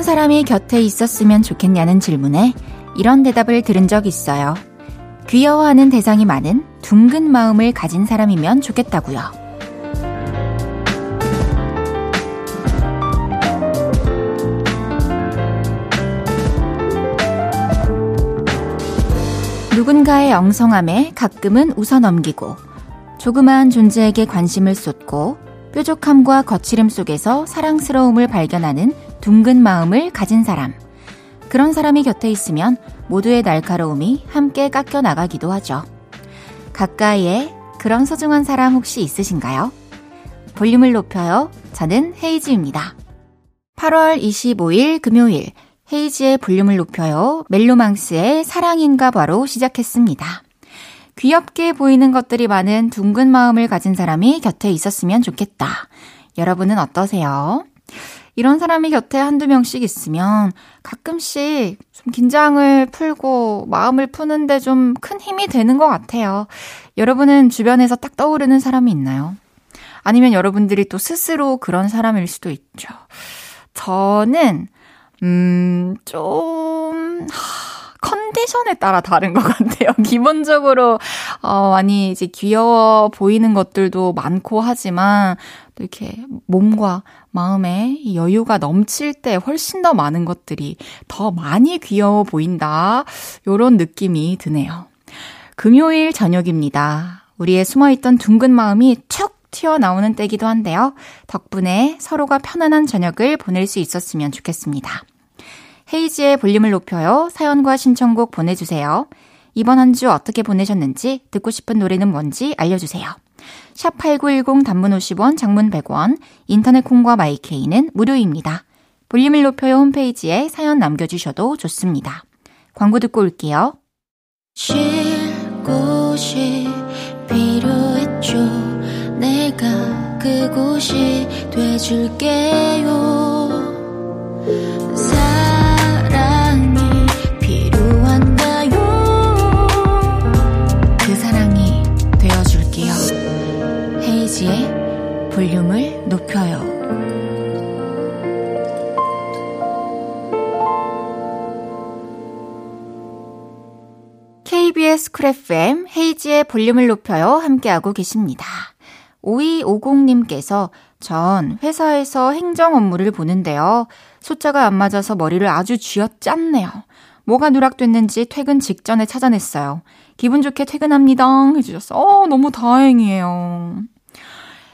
어떤 사람이 곁에 있었으면 좋겠냐는 질문에 이런 대답을 들은 적 있어요. 귀여워하는 대상이 많은 둥근 마음을 가진 사람이면 좋겠다고요. 누군가의 엉성함에 가끔은 웃어넘기고 조그마한 존재에게 관심을 쏟고 뾰족함과 거칠음 속에서 사랑스러움을 발견하는 둥근 마음을 가진 사람. 그런 사람이 곁에 있으면 모두의 날카로움이 함께 깎여 나가기도 하죠. 가까이에 그런 소중한 사람 혹시 있으신가요? 볼륨을 높여요. 저는 헤이즈입니다. 8월 25일 금요일 헤이즈의 볼륨을 높여요. 멜로망스의 사랑인가 바로 시작했습니다. 귀엽게 보이는 것들이 많은 둥근 마음을 가진 사람이 곁에 있었으면 좋겠다. 여러분은 어떠세요? 이런 사람이 곁에 한두 명씩 있으면 가끔씩 좀 긴장을 풀고 마음을 푸는데 좀 큰 힘이 되는 것 같아요. 여러분은 주변에서 딱 떠오르는 사람이 있나요? 아니면 여러분들이 또 스스로 그런 사람일 수도 있죠. 저는, 음, 좀, 하, 컨디션에 따라 다른 것 같아요. 기본적으로, 어, 많이 이제 귀여워 보이는 것들도 많고 하지만, 또 이렇게 몸과 마음에 여유가 넘칠 때 훨씬 더 많은 것들이 더 많이 귀여워 보인다. 요런 느낌이 드네요. 금요일 저녁입니다. 우리의 숨어있던 둥근 마음이 툭 튀어나오는 때기도 한데요. 덕분에 서로가 편안한 저녁을 보낼 수 있었으면 좋겠습니다. 헤이지의 볼륨을 높여요. 사연과 신청곡 보내주세요. 이번 한 주 어떻게 보내셨는지, 듣고 싶은 노래는 뭔지 알려주세요. 샵 8910 단문 50원, 장문 100원, 인터넷 콩과 마이케이는 무료입니다. 볼륨을 높여요 홈페이지에 사연 남겨주셔도 좋습니다. 광고 듣고 올게요. 쉴 곳이 필요했죠. 내가 그곳이 돼줄게요. 볼륨을 높여요. KBS 쿨 FM 헤이지의 볼륨을 높여요 함께하고 계십니다. 5250님께서 전 회사에서 행정 업무를 보는데요. 숫자가 안 맞아서 머리를 아주 쥐어짰네요. 뭐가 누락됐는지 퇴근 직전에 찾아냈어요. 기분 좋게 퇴근합니다. 해주셨어. 어, 너무 다행이에요.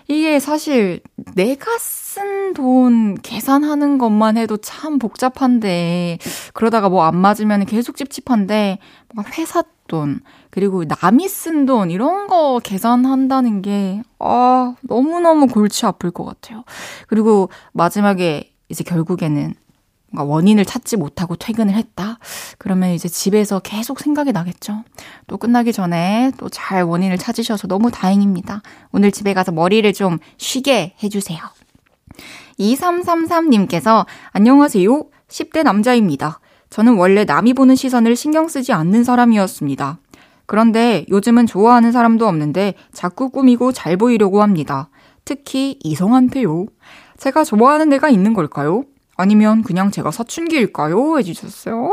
이게 사실 내가 쓴 돈 계산하는 것만 해도 참 복잡한데 그러다가 뭐 안 맞으면 계속 찝찝한데 뭔가 회사 돈 그리고 남이 쓴 돈 이런 거 계산한다는 게 아, 너무너무 골치 아플 것 같아요. 그리고 마지막에 이제 결국에는 뭔가 원인을 찾지 못하고 퇴근을 했다? 그러면 이제 집에서 계속 생각이 나겠죠. 또 끝나기 전에 또 잘 원인을 찾으셔서 너무 다행입니다. 오늘 집에 가서 머리를 좀 쉬게 해주세요. 2333님께서 안녕하세요. 10대 남자입니다. 저는 원래 남이 보는 시선을 신경 쓰지 않는 사람이었습니다. 그런데 요즘은 좋아하는 사람도 없는데 자꾸 꾸미고 잘 보이려고 합니다. 특히 이성한테요. 제가 좋아하는 데가 있는 걸까요? 아니면 그냥 제가 사춘기일까요? 해주셨어요.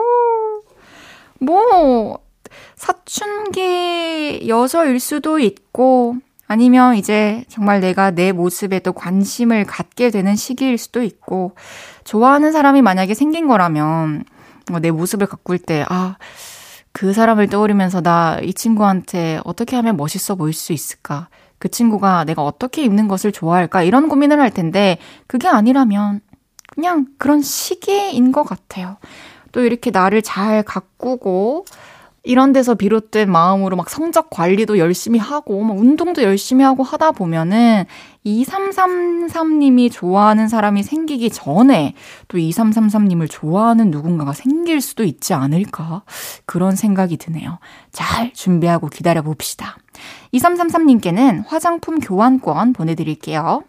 뭐, 사춘기 여서일 수도 있고, 아니면 이제 정말 내가 내 모습에 또 관심을 갖게 되는 시기일 수도 있고, 좋아하는 사람이 만약에 생긴 거라면, 내 모습을 가꿀 때, 아, 그 사람을 떠올리면서 나 이 친구한테 어떻게 하면 멋있어 보일 수 있을까? 그 친구가 내가 어떻게 입는 것을 좋아할까? 이런 고민을 할 텐데, 그게 아니라면, 그냥 그런 시기인 것 같아요. 또 이렇게 나를 잘 가꾸고, 이런 데서 비롯된 마음으로 막 성적 관리도 열심히 하고, 막 운동도 열심히 하고 하다 보면은 2333님이 좋아하는 사람이 생기기 전에 또 2333님을 좋아하는 누군가가 생길 수도 있지 않을까? 그런 생각이 드네요. 잘 준비하고 기다려 봅시다. 2333님께는 화장품 교환권 보내드릴게요.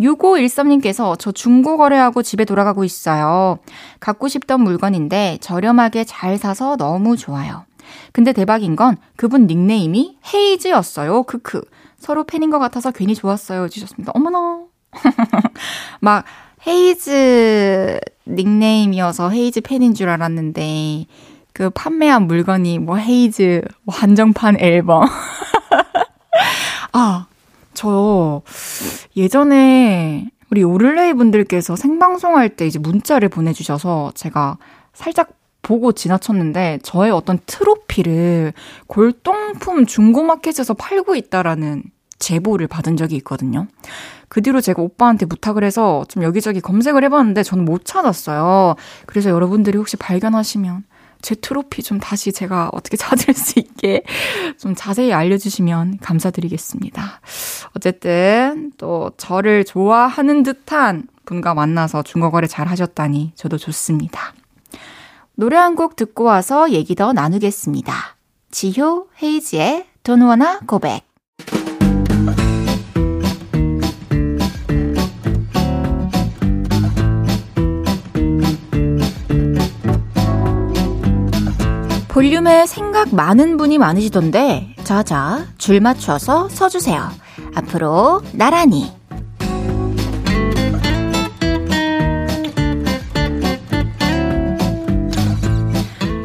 6513님께서 저 중고 거래하고 집에 돌아가고 있어요. 갖고 싶던 물건인데 저렴하게 잘 사서 너무 좋아요. 근데 대박인 건 그분 닉네임이 헤이즈였어요. 크크. 서로 팬인 것 같아서 괜히 좋았어요. 해주셨습니다. 어머나. 막 헤이즈 닉네임이어서 헤이즈 팬인 줄 알았는데, 그 판매한 물건이 뭐 헤이즈 뭐 한정판 앨범. 아, 저 예전에 우리 오를레이 분들께서 생방송할 때 이제 문자를 보내주셔서 제가 살짝 보고 지나쳤는데 저의 어떤 트로피를 골동품 중고마켓에서 팔고 있다라는 제보를 받은 적이 있거든요. 그 뒤로 제가 오빠한테 부탁을 해서 좀 여기저기 검색을 해봤는데 저는 못 찾았어요. 그래서 여러분들이 혹시 발견하시면 제 트로피 좀 다시 제가 어떻게 찾을 수 있게 좀 자세히 알려주시면 감사드리겠습니다. 어쨌든 또 저를 좋아하는 듯한 분과 만나서 중고거래 잘 하셨다니 저도 좋습니다. 노래 한 곡 듣고 와서 얘기 더 나누겠습니다. 지효 헤이지의 돈 원아 고백 볼륨에 생각 많은 분이 많으시던데 자자 줄 맞춰서 서주세요. 앞으로 나란히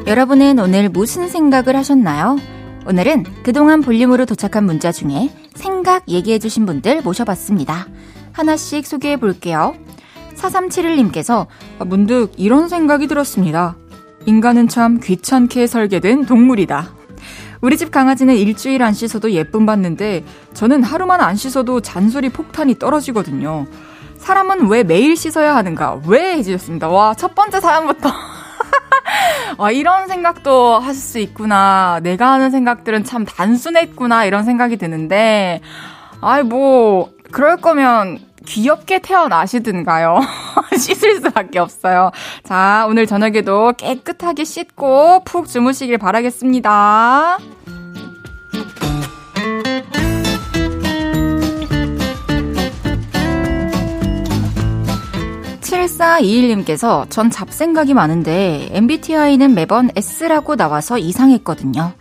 여러분은 오늘 무슨 생각을 하셨나요? 오늘은 그동안 볼륨으로 도착한 문자 중에 생각 얘기해주신 분들 모셔봤습니다. 하나씩 소개해 볼게요. 4371님께서 문득 이런 생각이 들었습니다. 인간은 참 귀찮게 설계된 동물이다. 우리 집 강아지는 일주일 안 씻어도 예쁨 받는데 저는 하루만 안 씻어도 잔소리 폭탄이 떨어지거든요. 사람은 왜 매일 씻어야 하는가? 왜 해주셨습니다. 와, 첫 번째 사연부터. 와, 이런 생각도 하실 수 있구나. 내가 하는 생각들은 참 단순했구나. 이런 생각이 드는데, 아이, 뭐, 그럴 거면 귀엽게 태어나시든가요. 씻을 수밖에 없어요. 자, 오늘 저녁에도 깨끗하게 씻고 푹 주무시길 바라겠습니다. 7421님께서 전 잡생각이 많은데 MBTI는 매번 S라고 나와서 이상했거든요.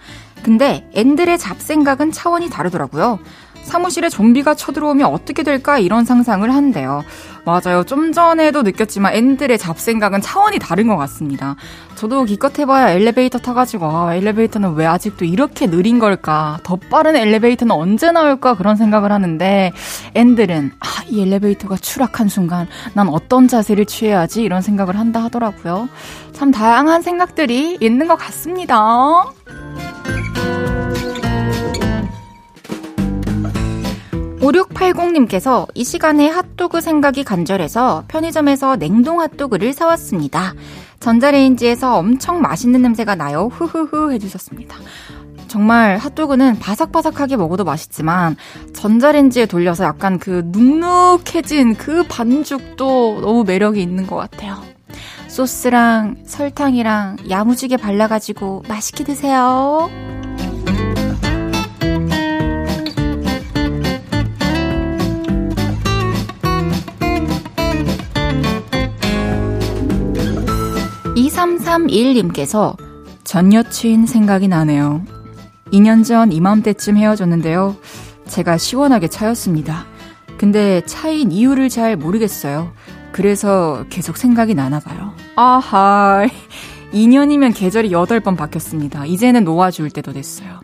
근데 앤들의 잡생각은 차원이 다르더라고요. 사무실에 좀비가 쳐들어오면 어떻게 될까 이런 상상을 한대요. 맞아요. 좀 전에도 느꼈지만 앤들의 잡생각은 차원이 다른 것 같습니다. 저도 기껏 해봐야 엘리베이터 타가지고 아, 엘리베이터는 왜 아직도 이렇게 느린 걸까? 더 빠른 엘리베이터는 언제 나올까? 그런 생각을 하는데 앤들은 아, 이 엘리베이터가 추락한 순간 난 어떤 자세를 취해야지 이런 생각을 한다 하더라고요. 참 다양한 생각들이 있는 것 같습니다. 5680님께서 이 시간에 핫도그 생각이 간절해서 편의점에서 냉동 핫도그를 사왔습니다. 전자레인지에서 엄청 맛있는 냄새가 나요. 후후후 해주셨습니다. 정말 핫도그는 바삭바삭하게 먹어도 맛있지만 전자레인지에 돌려서 약간 그 눅눅해진 그 반죽도 너무 매력이 있는 것 같아요. 소스랑 설탕이랑 야무지게 발라가지고 맛있게 드세요. 전 여친 생각이 나네요. 2년 전 이맘때쯤 헤어졌는데요. 제가 시원하게 차였습니다. 근데 차인 이유를 잘 모르겠어요. 그래서 계속 생각이 나나 봐요. 아하. 2년이면 계절이 8번 바뀌었습니다. 이제는 놓아줄 때도 됐어요.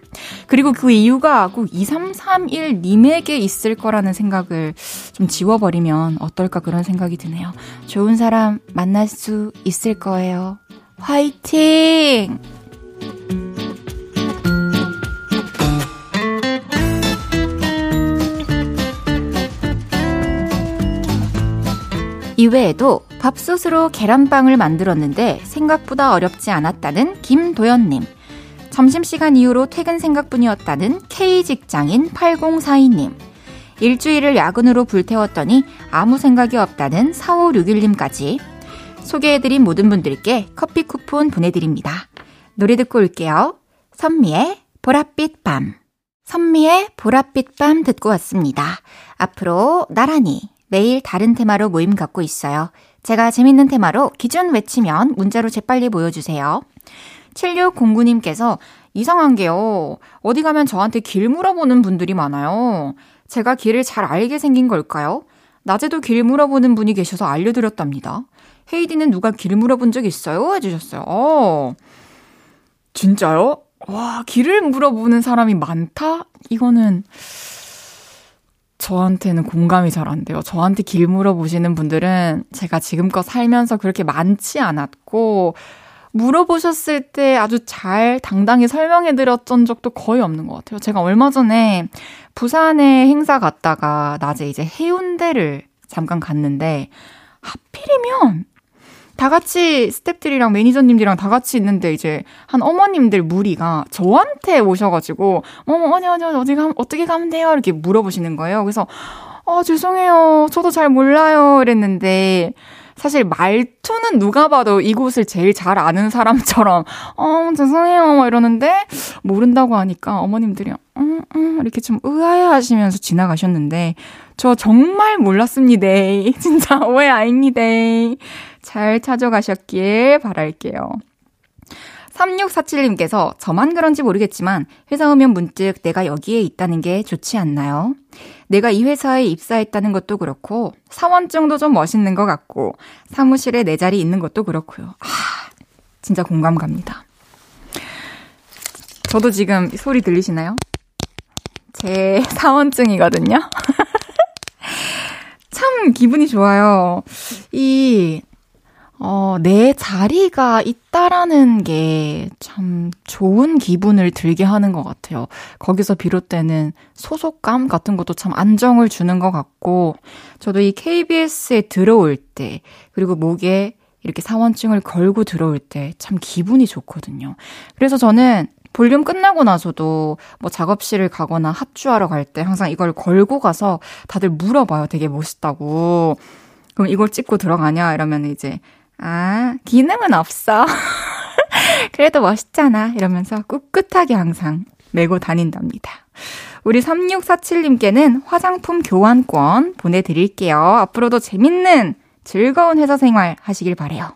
그리고 그 이유가 꼭 2331님에게 있을 거라는 생각을 좀 지워버리면 어떨까 그런 생각이 드네요. 좋은 사람 만날 수 있을 거예요. 화이팅! 이외에도 밥솥으로 계란빵을 만들었는데 생각보다 어렵지 않았다는 김도연님. 점심시간 이후로 퇴근 생각뿐이었다는 K직장인 8042님. 일주일을 야근으로 불태웠더니 아무 생각이 없다는 4561님까지 소개해드린 모든 분들께 커피 쿠폰 보내드립니다. 노래 듣고 올게요. 선미의 보랏빛 밤. 선미의 보랏빛 밤 듣고 왔습니다. 앞으로 나란히 매일 다른 테마로 모임 갖고 있어요. 제가 재밌는 테마로 기준 외치면 문자로 재빨리 보여주세요. 7609님께서 이상한 게요. 어디 가면 저한테 길 물어보는 분들이 많아요. 제가 길을 잘 알게 생긴 걸까요? 낮에도 길 물어보는 분이 계셔서 알려드렸답니다. 헤이디는 누가 길 물어본 적 있어요? 해주셨어요. 어, 진짜요? 와, 길을 물어보는 사람이 많다? 이거는 저한테는 공감이 잘 안 돼요. 저한테 길 물어보시는 분들은 제가 지금껏 살면서 그렇게 많지 않았고, 물어보셨을 때 아주 잘 당당히 설명해 드렸던 적도 거의 없는 것 같아요. 제가 얼마 전에 부산에 행사 갔다가 낮에 이제 해운대를 잠깐 갔는데, 하필이면 다 같이 스탭들이랑 매니저님들이랑 다 같이 있는데 이제 한 어머님들 무리가 저한테 오셔가지고 어머 아니 어디 가 어떻게 가면 돼요 이렇게 물어보시는 거예요. 그래서 어 죄송해요 저도 잘 몰라요 이랬는데 사실 말투는 누가 봐도 이곳을 제일 잘 아는 사람처럼 어 죄송해요 이러는데 모른다고 하니까 어머님들이 음, 음 이렇게 좀 의아해하시면서 지나가셨는데 저 정말 몰랐습니다. 진짜 오해 아닙니다. 잘 찾아가셨길 바랄게요. 3647님께서 저만 그런지 모르겠지만 회사 오면 문득 내가 여기에 있다는 게 좋지 않나요? 내가 이 회사에 입사했다는 것도 그렇고 사원증도 좀 멋있는 것 같고 사무실에 내 자리 있는 것도 그렇고요. 아, 진짜 공감 갑니다. 저도 지금 소리 들리시나요? 제 사원증이거든요. 참 기분이 좋아요. 이 어, 내 자리가 있다라는 게 참 좋은 기분을 들게 하는 것 같아요. 거기서 비롯되는 소속감 같은 것도 참 안정을 주는 것 같고, 저도 이 KBS에 들어올 때, 그리고 목에 이렇게 사원증을 걸고 들어올 때 참 기분이 좋거든요. 그래서 저는 볼륨 끝나고 나서도 뭐 작업실을 가거나 합주하러 갈 때 항상 이걸 걸고 가서 다들 물어봐요. 되게 멋있다고. 그럼 이걸 찍고 들어가냐? 이러면 이제 아, 기능은 없어. 그래도 멋있잖아. 이러면서 꿋꿋하게 항상 메고 다닌답니다. 우리 3647님께는 화장품 교환권 보내드릴게요. 앞으로도 재밌는 즐거운 회사 생활 하시길 바래요.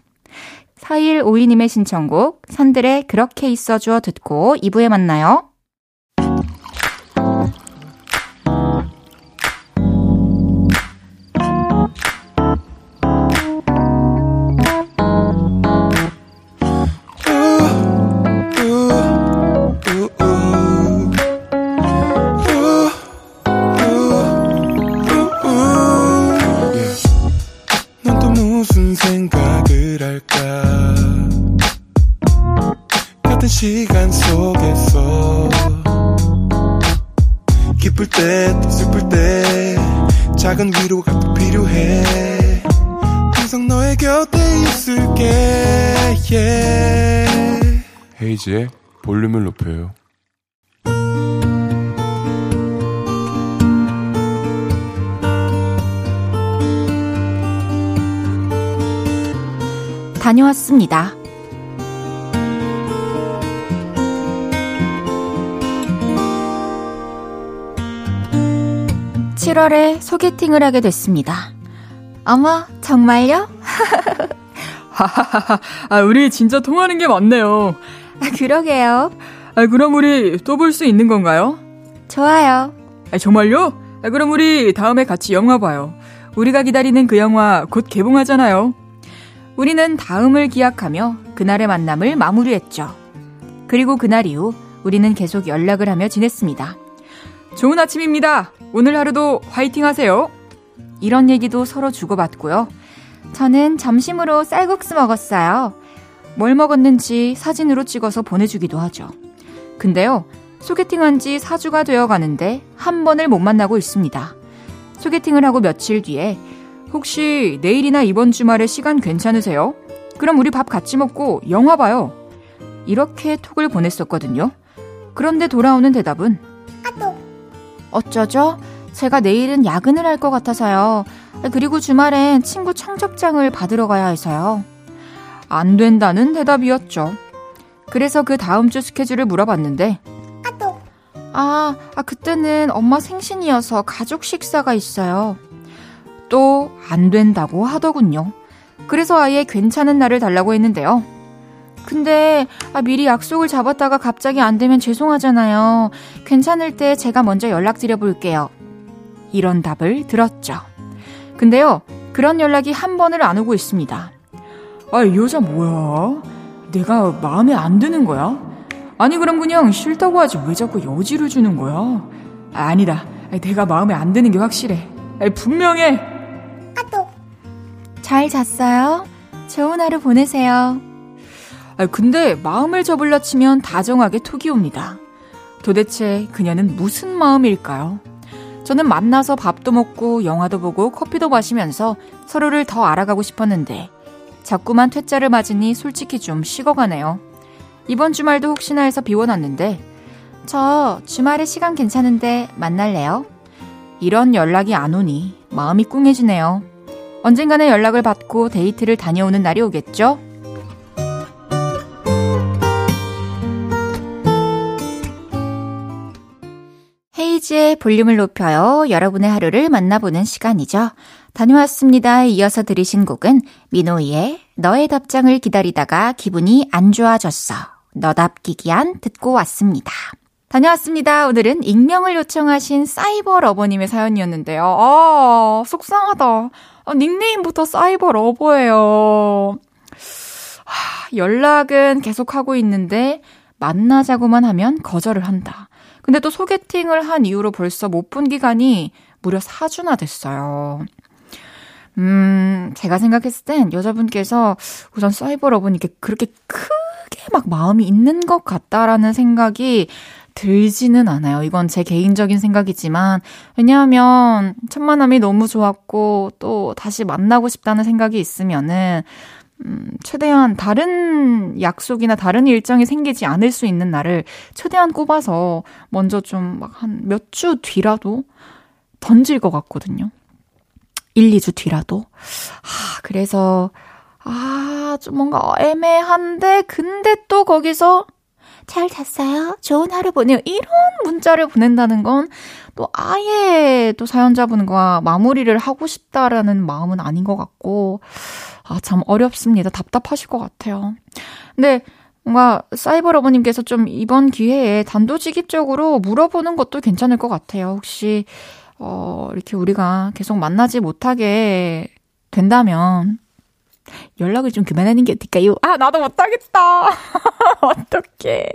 4152님의 신청곡 산들의 그렇게 있어줘 듣고 2부에 만나요. 헤이지의 볼륨을 높여요. 다녀왔습니다. 7월에 소개팅을 하게 됐습니다. 어머, 정말요? 하하하하, 아, 우리 진짜 통하는 게 많네요. 아, 그러게요. 아, 그럼 우리 또 볼 수 있는 건가요? 좋아요. 아, 정말요? 아, 그럼 우리 다음에 같이 영화 봐요. 우리가 기다리는 그 영화 곧 개봉하잖아요. 우리는 다음을 기약하며 그날의 만남을 마무리했죠. 그리고 그날 이후 우리는 계속 연락을 하며 지냈습니다. 좋은 아침입니다. 오늘 하루도 화이팅 하세요. 이런 얘기도 서로 주고받고요. 저는 점심으로 쌀국수 먹었어요. 뭘 먹었는지 사진으로 찍어서 보내주기도 하죠. 근데요, 소개팅한 지 4주가 되어 가는데 한 번을 못 만나고 있습니다. 소개팅을 하고 며칠 뒤에 혹시 내일이나 이번 주말에 시간 괜찮으세요? 그럼 우리 밥 같이 먹고 영화 봐요. 이렇게 톡을 보냈었거든요. 그런데 돌아오는 대답은 어쩌죠? 제가 내일은 야근을 할 것 같아서요. 그리고 주말엔 친구 청첩장을 받으러 가야 해서요. 안 된다는 대답이었죠. 그래서 그 다음 주 스케줄을 물어봤는데 아, 아 그때는 엄마 생신이어서 가족 식사가 있어요. 또 안 된다고 하더군요. 그래서 아예 괜찮은 날을 달라고 했는데요. 근데 아, 미리 약속을 잡았다가 갑자기 안 되면 죄송하잖아요. 괜찮을 때 제가 먼저 연락드려 볼게요. 이런 답을 들었죠. 근데요, 그런 연락이 한 번을 안 오고 있습니다. 아, 이 여자 뭐야? 내가 마음에 안 드는 거야? 아니, 그럼 그냥 싫다고 하지 왜 자꾸 여지를 주는 거야? 아, 아니다. 내가 마음에 안 드는 게 확실해. 분명해. 아 또. 잘 잤어요? 좋은 하루 보내세요. 아, 근데 마음을 접을라 치면 다정하게 톡이 옵니다. 도대체 그녀는 무슨 마음일까요? 저는 만나서 밥도 먹고 영화도 보고 커피도 마시면서 서로를 더 알아가고 싶었는데 자꾸만 퇴짜를 맞으니 솔직히 좀 식어가네요. 이번 주말도 혹시나 해서 비워놨는데 저 주말에 시간 괜찮은데 만날래요? 이런 연락이 안 오니 마음이 꿍해지네요. 언젠가는 연락을 받고 데이트를 다녀오는 날이 오겠죠? 헤이즈의 볼륨을 높여요. 여러분의 하루를 만나보는 시간이죠. 다녀왔습니다. 이어서 들으신 곡은 민호이의 너의 답장을 기다리다가 기분이 안 좋아졌어. 너답기기안 듣고 왔습니다. 다녀왔습니다. 오늘은 익명을 요청하신 cyber lover님의 사연이었는데요. 아, 속상하다. 아, 닉네임부터 사이버 러버예요. 하, 연락은 계속하고 있는데 만나자고만 하면 거절을 한다. 근데 또 소개팅을 한 이후로 벌써 못 본 기간이 무려 4주나 됐어요. 음, 제가 생각했을 땐 여자분께서 우선 사이버 러브니까 그렇게 크게 막 마음이 있는 것 같다라는 생각이 들지는 않아요. 이건 제 개인적인 생각이지만, 왜냐하면 첫만남이 너무 좋았고, 또 다시 만나고 싶다는 생각이 있으면은, 음, 최대한 다른 약속이나 다른 일정이 생기지 않을 수 있는 날을 최대한 꼽아서 먼저 좀 막 한 몇 주 뒤라도 던질 것 같거든요. 1, 2주 뒤라도. 아, 그래서, 아, 좀 뭔가 애매한데, 근데 또 거기서 잘 잤어요? 좋은 하루 보내요. 이런 문자를 보낸다는 건 또 아예 또 사연자분과 마무리를 하고 싶다라는 마음은 아닌 것 같고, 아, 참 어렵습니다. 답답하실 것 같아요. 근데 뭔가 사이버러버님께서 좀 이번 기회에 단도직입적으로 물어보는 것도 괜찮을 것 같아요. 혹시, 어, 이렇게 우리가 계속 만나지 못하게 된다면, 연락을 좀 그만하는 게 어떨까요? 아, 나도 못하겠다. 어떡해.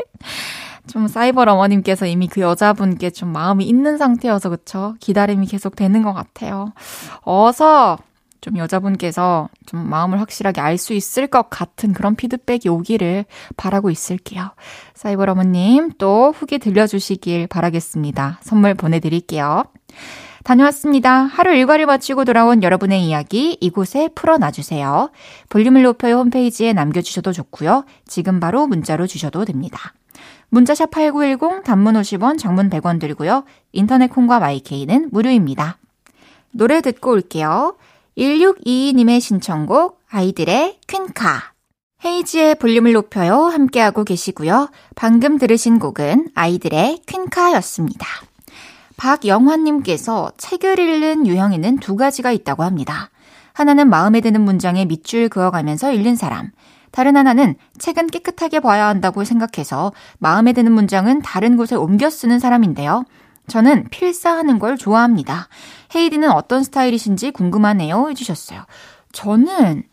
좀 사이버 어머님께서 이미 그 여자분께 좀 마음이 있는 상태여서 그쵸? 기다림이 계속 되는 것 같아요. 어서 좀 여자분께서 좀 마음을 확실하게 알 수 있을 것 같은 그런 피드백이 오기를 바라고 있을게요. 사이버 어머님 또 후기 들려주시길 바라겠습니다. 선물 보내드릴게요. 다녀왔습니다. 하루 일과를 마치고 돌아온 여러분의 이야기 이곳에 풀어놔주세요. 볼륨을 높여요 홈페이지에 남겨주셔도 좋고요. 지금 바로 문자로 주셔도 됩니다. 문자샵 8910 단문 50원 장문 100원 들고요. 인터넷 콩과 마이케이는 무료입니다. 노래 듣고 올게요. 1622님의 신청곡 아이들의 퀸카 헤이지의 볼륨을 높여요 함께하고 계시고요. 방금 들으신 곡은 아이들의 퀸카였습니다. 박영환님께서 책을 읽는 유형에는 두 가지가 있다고 합니다. 하나는 마음에 드는 문장에 밑줄 그어가면서 읽는 사람. 다른 하나는 책은 깨끗하게 봐야 한다고 생각해서 마음에 드는 문장은 다른 곳에 옮겨 쓰는 사람인데요. 저는 필사하는 걸 좋아합니다. 헤이디는 어떤 스타일이신지 궁금하네요. 해주셨어요. 저는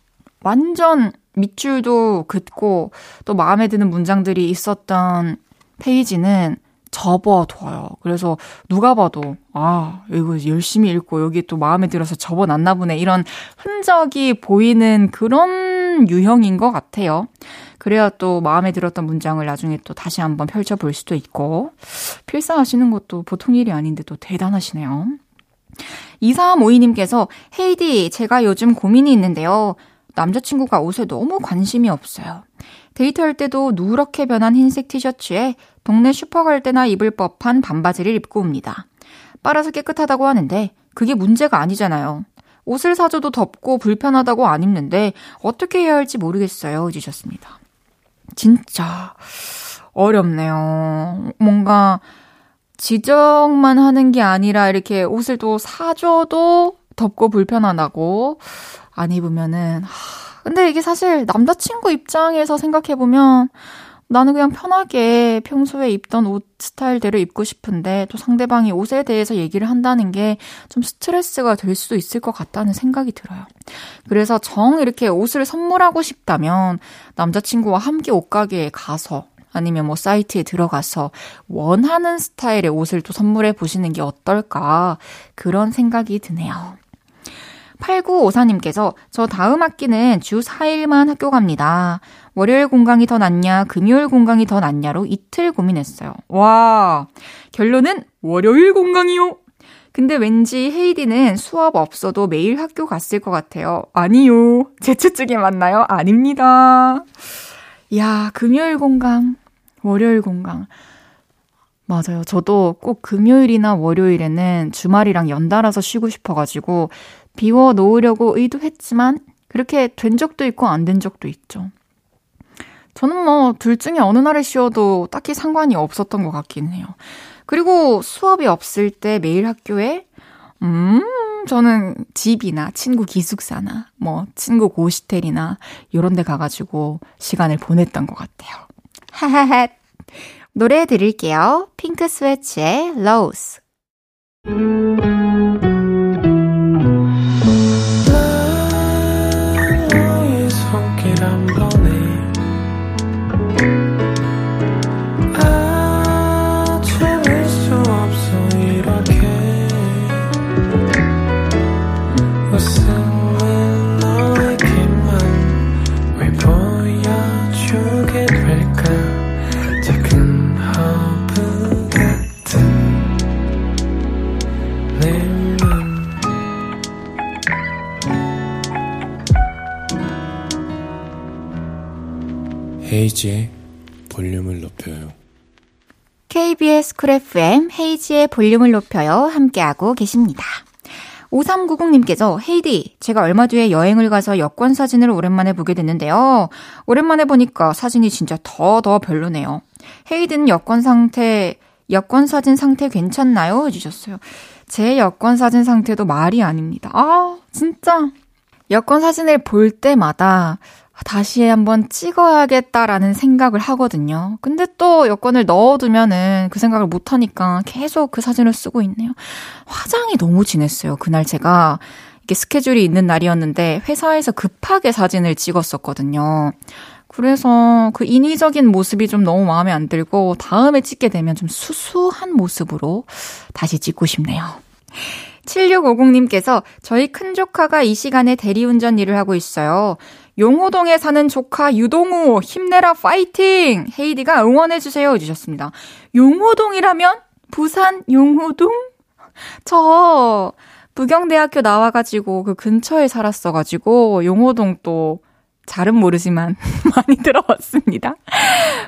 완전 밑줄도 긋고 또 마음에 드는 문장들이 있었던 페이지는 접어둬요. 그래서 누가 봐도, 아, 이거 열심히 읽고 여기 또 마음에 들어서 접어놨나 보네. 이런 흔적이 보이는 그런 유형인 것 같아요. 그래야 또 마음에 들었던 문장을 나중에 또 다시 한번 펼쳐볼 수도 있고, 필사하시는 것도 보통 일이 아닌데 또 대단하시네요. 2352님께서, 헤이디, 제가 요즘 고민이 있는데요. 남자친구가 옷에 너무 관심이 없어요. 데이트할 때도 누렇게 변한 흰색 티셔츠에 동네 슈퍼 갈 때나 입을 법한 반바지를 입고 옵니다. 빨아서 깨끗하다고 하는데 그게 문제가 아니잖아요. 옷을 사줘도 덥고 불편하다고 안 입는데 어떻게 해야 할지 모르겠어요. 해주셨습니다. 진짜 어렵네요. 뭔가 지적만 하는 게 아니라 이렇게 옷을 또 사줘도 덥고 불편하다고 안 입으면은 하, 근데 이게 사실 남자친구 입장에서 생각해 보면 나는 그냥 편하게 평소에 입던 옷 스타일대로 입고 싶은데 또 상대방이 옷에 대해서 얘기를 한다는 게 좀 스트레스가 될 수도 있을 것 같다는 생각이 들어요. 그래서 정 이렇게 옷을 선물하고 싶다면 남자친구와 함께 옷가게에 가서 아니면 뭐 사이트에 들어가서 원하는 스타일의 옷을 또 선물해 보시는 게 어떨까 그런 생각이 드네요. 8954님께서 저 다음 학기는 주 4일만 학교 갑니다. 월요일 공강이 더 낫냐, 금요일 공강이 더 낫냐로 이틀 고민했어요. 와, 결론은 월요일 공강이요. 근데 왠지 헤이디는 수업 없어도 매일 학교 갔을 것 같아요. 아니요. 제추증에 맞나요? 아닙니다. 야, 금요일 공강, 월요일 공강. 맞아요. 저도 꼭 금요일이나 월요일에는 주말이랑 연달아서 쉬고 싶어가지고 비워 놓으려고 의도했지만 그렇게 된 적도 있고 안 된 적도 있죠. 저는 뭐 둘 중에 어느 날에 쉬어도 딱히 상관이 없었던 것 같긴 해요. 그리고 수업이 없을 때 매일 학교에 음, 저는 집이나 친구 기숙사나 뭐 친구 고시텔이나 이런 데 가가지고 시간을 보냈던 것 같아요. 하하하. 노래 드릴게요. 핑크 스웨츠의 로 헤이즈의 볼륨을 높여요. KBS Cool FM 헤이즈의 볼륨을 높여요. 함께하고 계십니다. 5390님께서 헤이디, 제가 얼마 뒤에 여행을 가서 여권 사진을 오랜만에 보게 됐는데요. 오랜만에 보니까 사진이 진짜 더더 별로네요. 헤이디는 여권 상태, 여권 사진 상태 괜찮나요? 해주셨어요. 제 여권 사진 상태도 말이 아닙니다. 아, 진짜. 여권 사진을 볼 때마다 다시 한번 찍어야겠다라는 생각을 하거든요. 근데 또 여권을 넣어두면은 그 생각을 못하니까 계속 그 사진을 쓰고 있네요. 화장이 너무 진했어요. 그날 제가 이게 스케줄이 있는 날이었는데 회사에서 급하게 사진을 찍었었거든요. 그래서 그 인위적인 모습이 좀 너무 마음에 안 들고 다음에 찍게 되면 좀 수수한 모습으로 다시 찍고 싶네요. 7650님께서 저희 큰 조카가 이 시간에 대리운전 일을 하고 있어요. 용호동에 사는 조카 유동우 힘내라 파이팅! 헤이디가 응원해 주세요 해주셨습니다. 용호동이라면? 부산 용호동? 저 부경대학교 나와가지고 그 근처에 살았어가지고 용호동 또 잘은 모르지만 많이 들어봤습니다.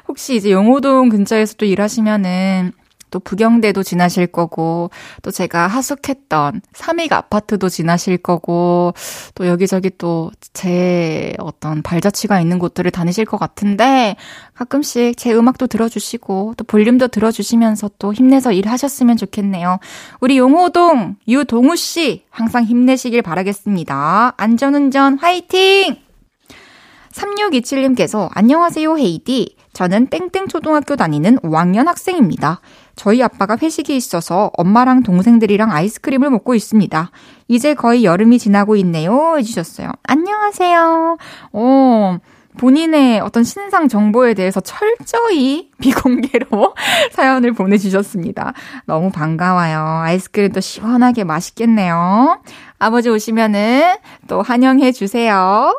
혹시 이제 용호동 근처에서 또 일하시면은 또 부경대도 지나실 거고, 또 제가 하숙했던 삼익 아파트도 지나실 거고, 또 여기저기 또 제 어떤 발자취가 있는 곳들을 다니실 것 같은데, 가끔씩 제 음악도 들어주시고, 또 볼륨도 들어주시면서 또 힘내서 일하셨으면 좋겠네요. 우리 용호동, 유동우씨, 항상 힘내시길 바라겠습니다. 안전운전 화이팅! 3627님께서, 안녕하세요, 헤이디. 저는 땡땡 초등학교 다니는 5학년 학생입니다. 저희 아빠가 회식이 있어서 엄마랑 동생들이랑 아이스크림을 먹고 있습니다. 이제 거의 여름이 지나고 있네요. 해주셨어요. 안녕하세요. 어, 본인의 어떤 신상 정보에 대해서 철저히 비공개로 사연을 보내주셨습니다. 너무 반가워요. 아이스크림도 시원하게 맛있겠네요. 아버지 오시면은 또 환영해 주세요.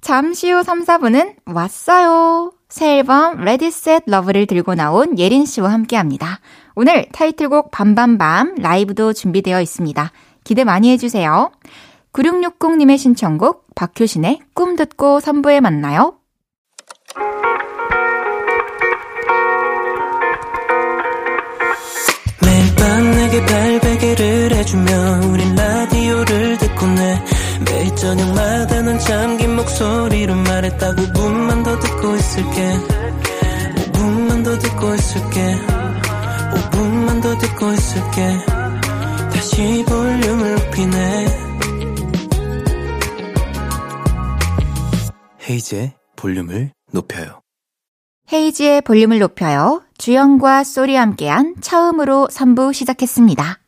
잠시 후 3, 4부는 왔어요. 새 앨범 Ready Set Love를 들고 나온 예린 씨와 함께 합니다. 오늘 타이틀곡 밤밤밤 라이브도 준비되어 있습니다. 기대 많이 해주세요. 9660님의 신청곡 박효신의 꿈 듣고 3부에 만나요. 매일 밤 내게 발베개를 해주며 우린 라디오를 듣고 내 매일 저녁마다 넌 잠긴 목소리로 말했다 5분만 더 듣고 있을게. 5분만 더 듣고 있을게. 5분만 더 듣고 있을게. 다시 볼륨을 높이네. 헤이즈의 볼륨을 높여요. 헤이즈의 볼륨을 높여요. 주영과 쏠이 함께한 처음으로 3부 시작했습니다.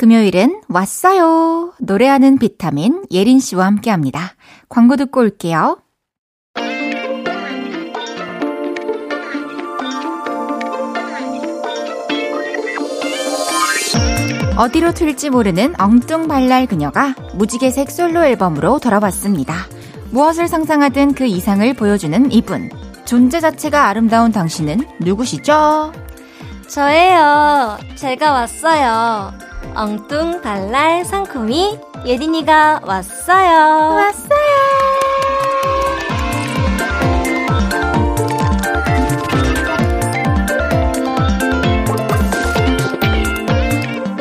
금요일은 왔어요. 노래하는 비타민 예린 씨와 함께 합니다. 광고 듣고 올게요. 어디로 튈지 모르는 엉뚱발랄 그녀가 무지개색 솔로 앨범으로 돌아왔습니다. 무엇을 상상하든 그 이상을 보여주는 이분. 존재 자체가 아름다운 당신은 누구시죠? 저예요. 제가 왔어요. 엉뚱 달랄 상큼이 예린이가 왔어요. 왔어요.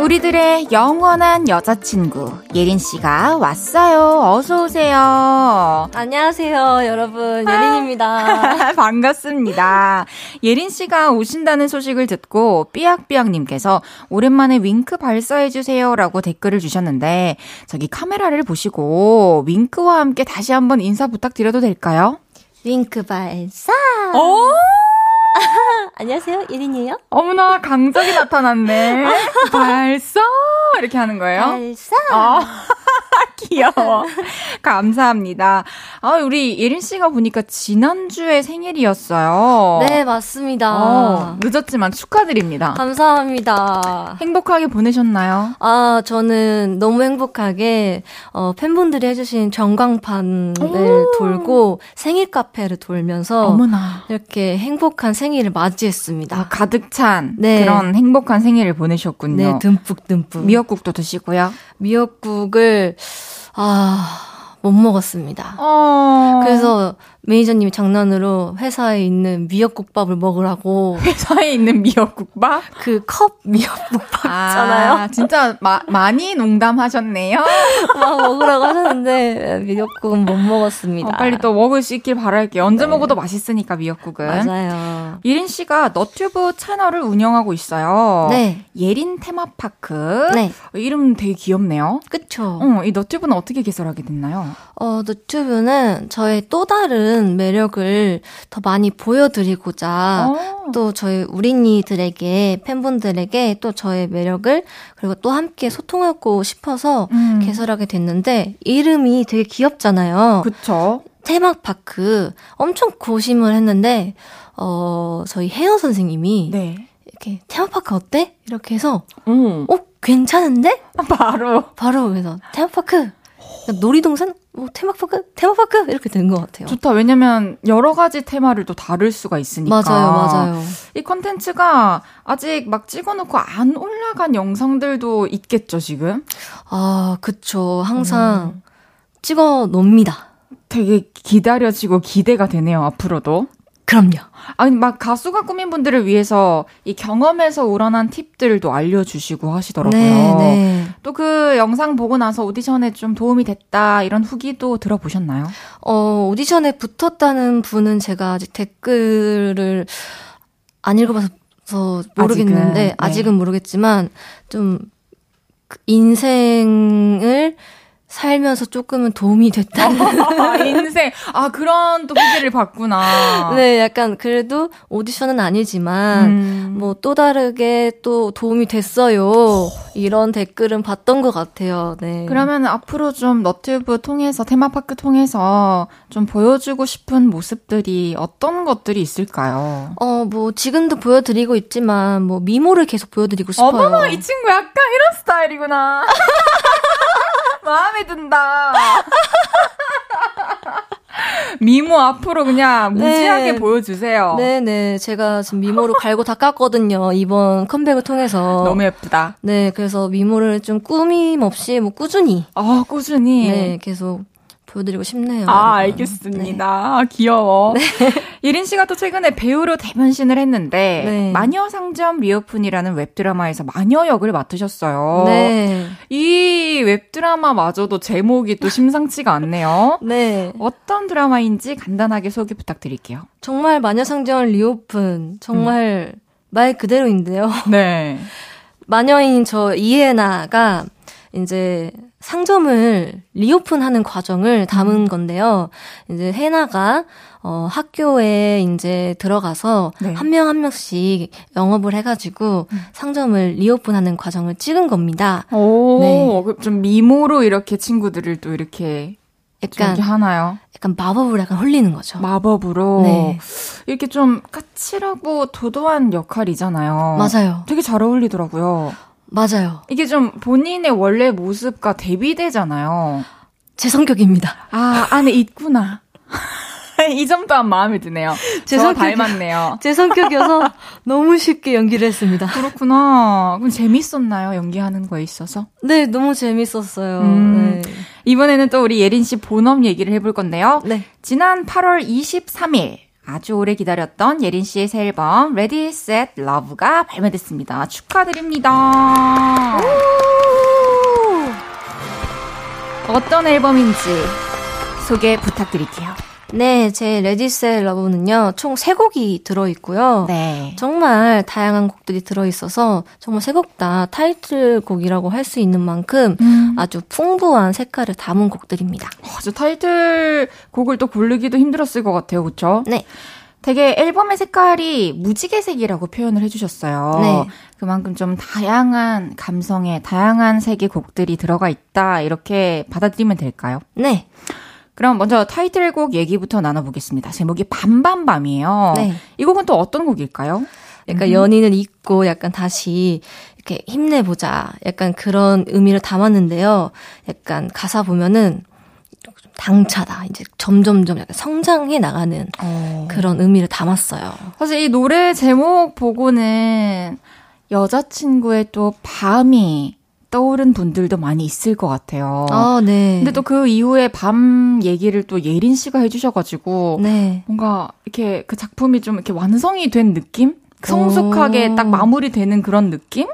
우리들의 영원한 여자친구 예린 씨가 왔어요. 어서 오세요. 안녕하세요, 여러분. 예린입니다. 반갑습니다. 예린 씨가 오신다는 소식을 듣고 삐약삐약님께서 오랜만에 윙크 발사해 주세요라고 댓글을 주셨는데 저기 카메라를 보시고 윙크와 함께 다시 한번 인사 부탁드려도 될까요? 윙크 발사. 오! 안녕하세요, 예린이에요. 어머나 강적이 나타났네. 발사 이렇게 하는 거예요? 발사. 아, 귀여워. 감사합니다. 아, 우리 예린 씨가 보니까 지난주에 생일이었어요. 네, 맞습니다. 어, 늦었지만 축하드립니다. 감사합니다. 행복하게 보내셨나요? 아, 저는 너무 행복하게, 어, 팬분들이 해주신 전광판을 오. 돌고 생일 카페를 돌면서 어머나. 이렇게 행복한 생일을 맞이했습니다. 아, 가득 찬 네. 그런 행복한 생일을 보내셨군요. 네, 듬뿍 듬뿍. 미역국도 드시고요. 미역국을, 아, 못 먹었습니다. 어. 그래서 매니저님이 장난으로 회사에 있는 미역국밥을 먹으라고 회사에 있는 미역국밥? 그 컵 미역국밥 있잖아요. 아, 진짜 마, 많이 농담하셨네요. 막 먹으라고 하셨는데 미역국은 못 먹었습니다. 어, 빨리 또 먹을 수 있길 바랄게요. 언제 먹어도 맛있으니까 미역국은. 맞아요. 예린 씨가 너튜브 채널을 운영하고 있어요. 네. 예린 테마파크. 네. 이름 되게 귀엽네요. 그쵸. 어, 이 너튜브는 어떻게 개설하게 됐나요? 어, 너튜브는 저의 또 다른 매력을 더 많이 보여드리고자 어. 또 저희 우리니들에게 팬분들에게 또 저의 매력을 그리고 또 함께 소통하고 싶어서 음. 개설하게 됐는데 이름이 되게 귀엽잖아요. 그쵸. 테마파크 엄청 고심을 했는데 어 저희 헤어 선생님이 네. 이렇게 테마파크 어때? 이렇게 해서 오. 어 괜찮은데? 바로. 바로 그래서 테마파크 놀이동산 뭐 테마파크 테마파크 이렇게 된 것 같아요. 좋다. 왜냐면 여러 가지 테마를 또 다룰 수가 있으니까. 맞아요, 맞아요. 이 컨텐츠가 아직 막 찍어놓고 안 올라간 영상들도 있겠죠, 지금? 아 그쵸 항상 음. 찍어 놉니다. 되게 기다려지고 기대가 되네요, 앞으로도. 그럼요. 아니, 막 가수가 꾸민 분들을 위해서 이 경험에서 우러난 팁들도 알려주시고 하시더라고요. 네, 네. 또그 영상 보고 나서 오디션에 좀 도움이 됐다, 이런 후기도 들어보셨나요? 어 오디션에 붙었다는 분은 제가 아직 댓글을 안 읽어봐서 모르겠는데 아직은, 네. 아직은 모르겠지만 좀그 인생을 살면서 조금은 도움이 됐다는 아, 인생. 아, 그런 또 후기를 봤구나. 네, 약간 그래도 오디션은 아니지만 음. 뭐또 다르게 또 도움이 됐어요. 이런 댓글은 봤던 것 같아요. 네. 그러면 앞으로 좀 너튜브 통해서 테마파크 통해서 좀 보여주고 싶은 모습들이 어떤 것들이 있을까요? 어, 뭐 지금도 보여드리고 있지만 뭐 미모를 계속 보여드리고 싶어요. 어머나 이 친구 약간 이런 스타일이구나. 마음에 든다. 미모 앞으로 그냥 무지하게 네. 보여주세요. 네네. 제가 지금 미모를 갈고 닦았거든요. 이번 컴백을 통해서. 너무 예쁘다. 네, 그래서 미모를 좀 꾸밈 없이 뭐 꾸준히. 아 꾸준히. 네, 계속 보여드리고 싶네요. 아. 알겠습니다. 아, 귀여워. 예린 씨가 또 최근에 배우로 대변신을 했는데 네. 마녀 상점 Reopen이라는 웹드라마에서 마녀 역을 맡으셨어요. 네. 이 웹드라마마저도 제목이 또 심상치가 않네요. 네. 어떤 드라마인지 간단하게 소개 부탁드릴게요. 정말 마녀상점 Reopen. 정말 음. 말 그대로인데요. 네. 마녀인 저 이에나가 이제 상점을 리오픈하는 과정을 담은 음. 건데요. 이제 해나가 어 학교에 이제 들어가서 네. 한명 한 명씩 영업을 해가지고 음. 상점을 리오픈하는 과정을 찍은 겁니다. 오, 네. 그좀 미모로 이렇게 친구들을 또 이렇게 약간 하나요? 약간 마법으로 약간 홀리는 거죠. 마법으로. 네. 이렇게 좀 까칠하고 도도한 역할이잖아요. 맞아요. 되게 잘 어울리더라고요. 맞아요. 이게 좀 본인의 원래 모습과 대비되잖아요. 제 성격입니다. 아, 안에 있구나. 이 점 또한 마음에 드네요. 제 성격 닮았네요. 제 성격이어서 너무 쉽게 연기를 했습니다. 그렇구나. 그럼 재밌었나요? 연기하는 거에 있어서? 네, 너무 재밌었어요. 음, 네. 이번에는 또 우리 예린 씨 본업 얘기를 해볼 건데요. 네. 지난 8월 23일 아주 오래 기다렸던 예린 씨의 새 앨범 Ready Set Love가 발매됐습니다. 축하드립니다. 어떤 앨범인지 소개 부탁드릴게요. 네, 제 레디셀 러브는요, 총 3곡이 들어있고요. 네. 정말 다양한 곡들이 들어있어서, 정말 세곡다 타이틀곡이라고 할 수 있는 만큼 음. 아주 풍부한 색깔을 담은 곡들입니다. 어, 저 타이틀곡을 또 고르기도 힘들었을 것 같아요, 그쵸? 네. 되게 앨범의 색깔이 무지개색이라고 표현을 해주셨어요. 네. 그만큼 좀 다양한 감성의 다양한 색의 곡들이 들어가 있다 이렇게 받아들이면 될까요? 네. 그럼 먼저 타이틀곡 얘기부터 나눠보겠습니다. 제목이 밤밤밤이에요. 네. 이 곡은 또 어떤 곡일까요? 약간 음. 연인을 잊고 약간 다시 이렇게 힘내보자. 약간 그런 의미를 담았는데요. 약간 가사 보면은 당차다. 이제 점점점 약간 성장해 나가는 어. 그런 의미를 담았어요. 사실 이 노래 제목 보고는 여자친구의 또 밤이 떠오른 분들도 많이 있을 것 같아요. 아, 네. 근데 또 그 이후에 밤 얘기를 또 예린 씨가 해주셔가지고 네. 뭔가 이렇게 그 작품이 좀 이렇게 완성이 된 느낌? 성숙하게 오. 딱 마무리되는 그런 느낌?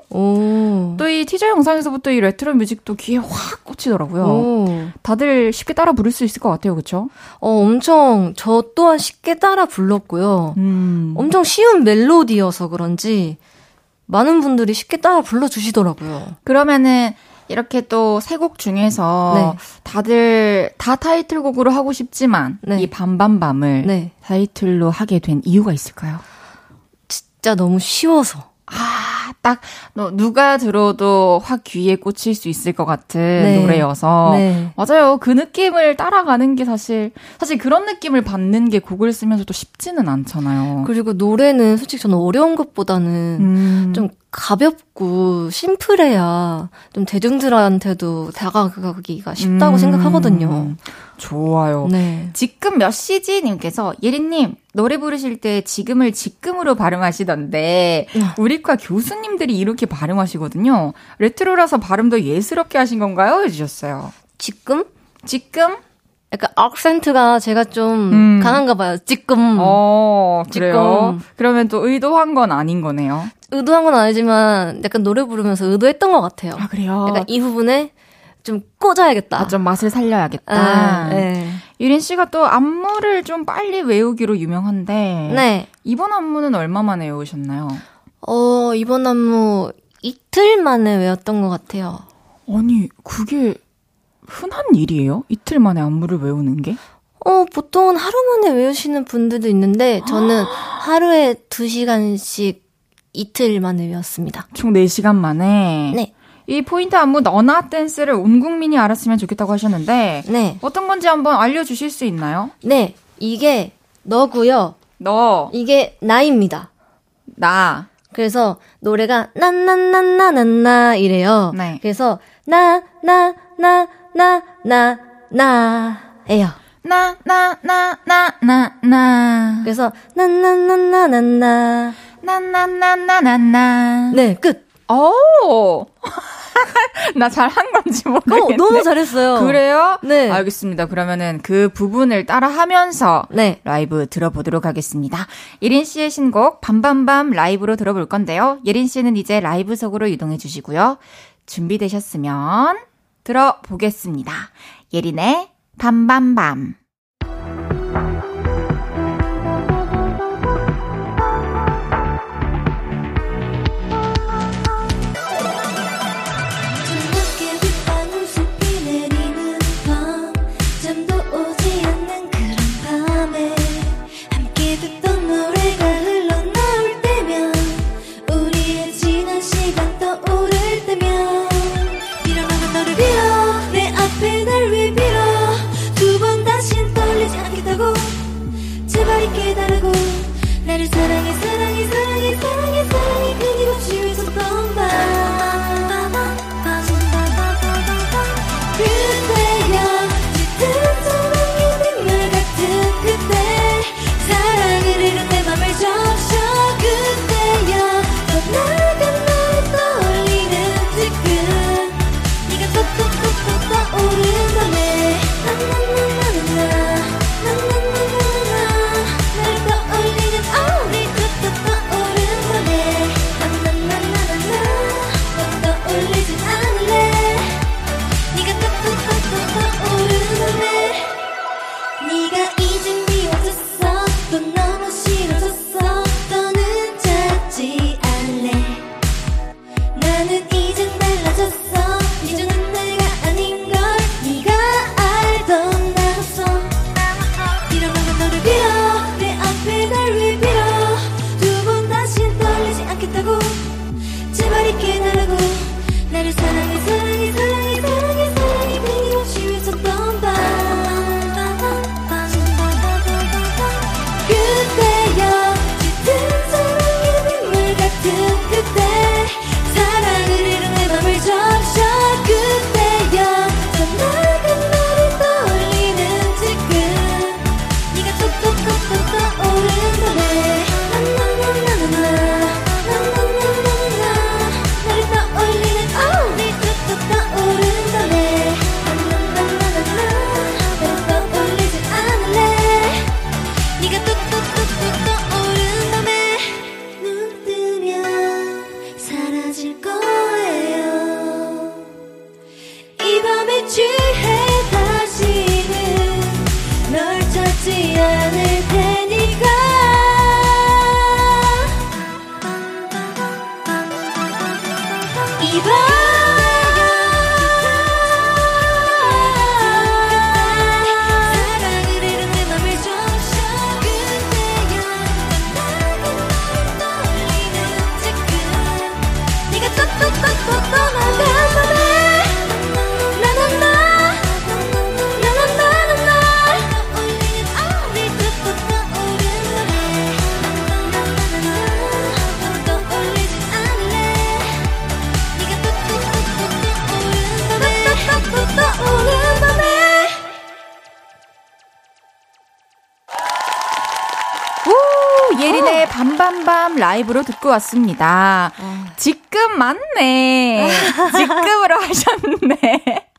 또 이 티저 영상에서부터 이 retro music도 귀에 확 꽂히더라고요. 오. 다들 쉽게 따라 부를 수 있을 것 같아요, 그렇죠? 어, 엄청 저 또한 쉽게 따라 불렀고요. 음. 엄청 쉬운 멜로디여서 그런지 많은 분들이 쉽게 따라 불러주시더라고요. 그러면은 이렇게 또 세 곡 중에서 네. 다들 다 타이틀곡으로 하고 싶지만 네. 이 밤밤밤을 네. 타이틀로 하게 된 이유가 있을까요? 진짜 너무 쉬워서. 아, 딱, 너, 누가 들어도 확 귀에 꽂힐 수 있을 것 같은 네. 노래여서. 네. 맞아요. 그 느낌을 따라가는 게 사실, 사실 그런 느낌을 받는 게 곡을 쓰면서도 쉽지는 않잖아요. 그리고 노래는 솔직히 저는 어려운 것보다는 음. 좀 가볍고 심플해야 좀 대중들한테도 다가가기가 쉽다고 음. 생각하거든요. 좋아요. 네. 지금 몇 시지님께서 예린님 노래 부르실 때 지금을 지금으로 발음하시던데 네. 우리과 교수님들이 이렇게 발음하시거든요. 레트로라서 발음도 예스럽게 하신 건가요? 해주셨어요. 지금? 지금? 약간 악센트가 제가 좀 음. 강한가 봐요. 지금. 어, 그래요? 지금. 그러면 또 의도한 건 아닌 거네요. 의도한 건 아니지만 약간 노래 부르면서 의도했던 것 같아요. 아, 그래요? 약간 이 부분에 좀 꽂아야겠다. 아, 좀 맛을 살려야겠다. 아, 네. 유린 씨가 또 안무를 좀 빨리 외우기로 유명한데. 네. 이번 안무는 얼마 만에 외우셨나요? 어, 이번 안무 이틀 만에 외웠던 것 같아요. 아니, 그게 흔한 일이에요? 이틀 만에 안무를 외우는 게? 어, 보통은 하루 만에 외우시는 분들도 있는데, 저는 하루에 2시간씩 이틀 만에 외웠습니다. 총 4시간 만에? 네. 이 포인트 안무 너나 댄스를 온 국민이 알았으면 좋겠다고 하셨는데, 네. 어떤 건지 한번 알려주실 수 있나요? 네. 이게 너고요. 너. 이게 나입니다. 나. 그래서 노래가 나나나나나나 이래요. 네. 그래서 나 나 나 나 나 나예요. 나 나 나 나 나 나. 그래서 나나나나나나 나나나나나나. 네, 끝. 오! 나 잘한 건지 모르겠네. 어, 너무 잘했어요. 그래요? 네. 알겠습니다. 그러면은 그 부분을 따라 하면서 네. 라이브 들어보도록 하겠습니다. 예린 씨의 신곡 밤밤밤 라이브로 들어볼 건데요. 예린 씨는 이제 라이브석으로 이동해 주시고요. 준비되셨으면 들어보겠습니다. 예린의. 밤밤밤 듣고 왔습니다. 어. 지금 맞네. 지금으로 하셨네.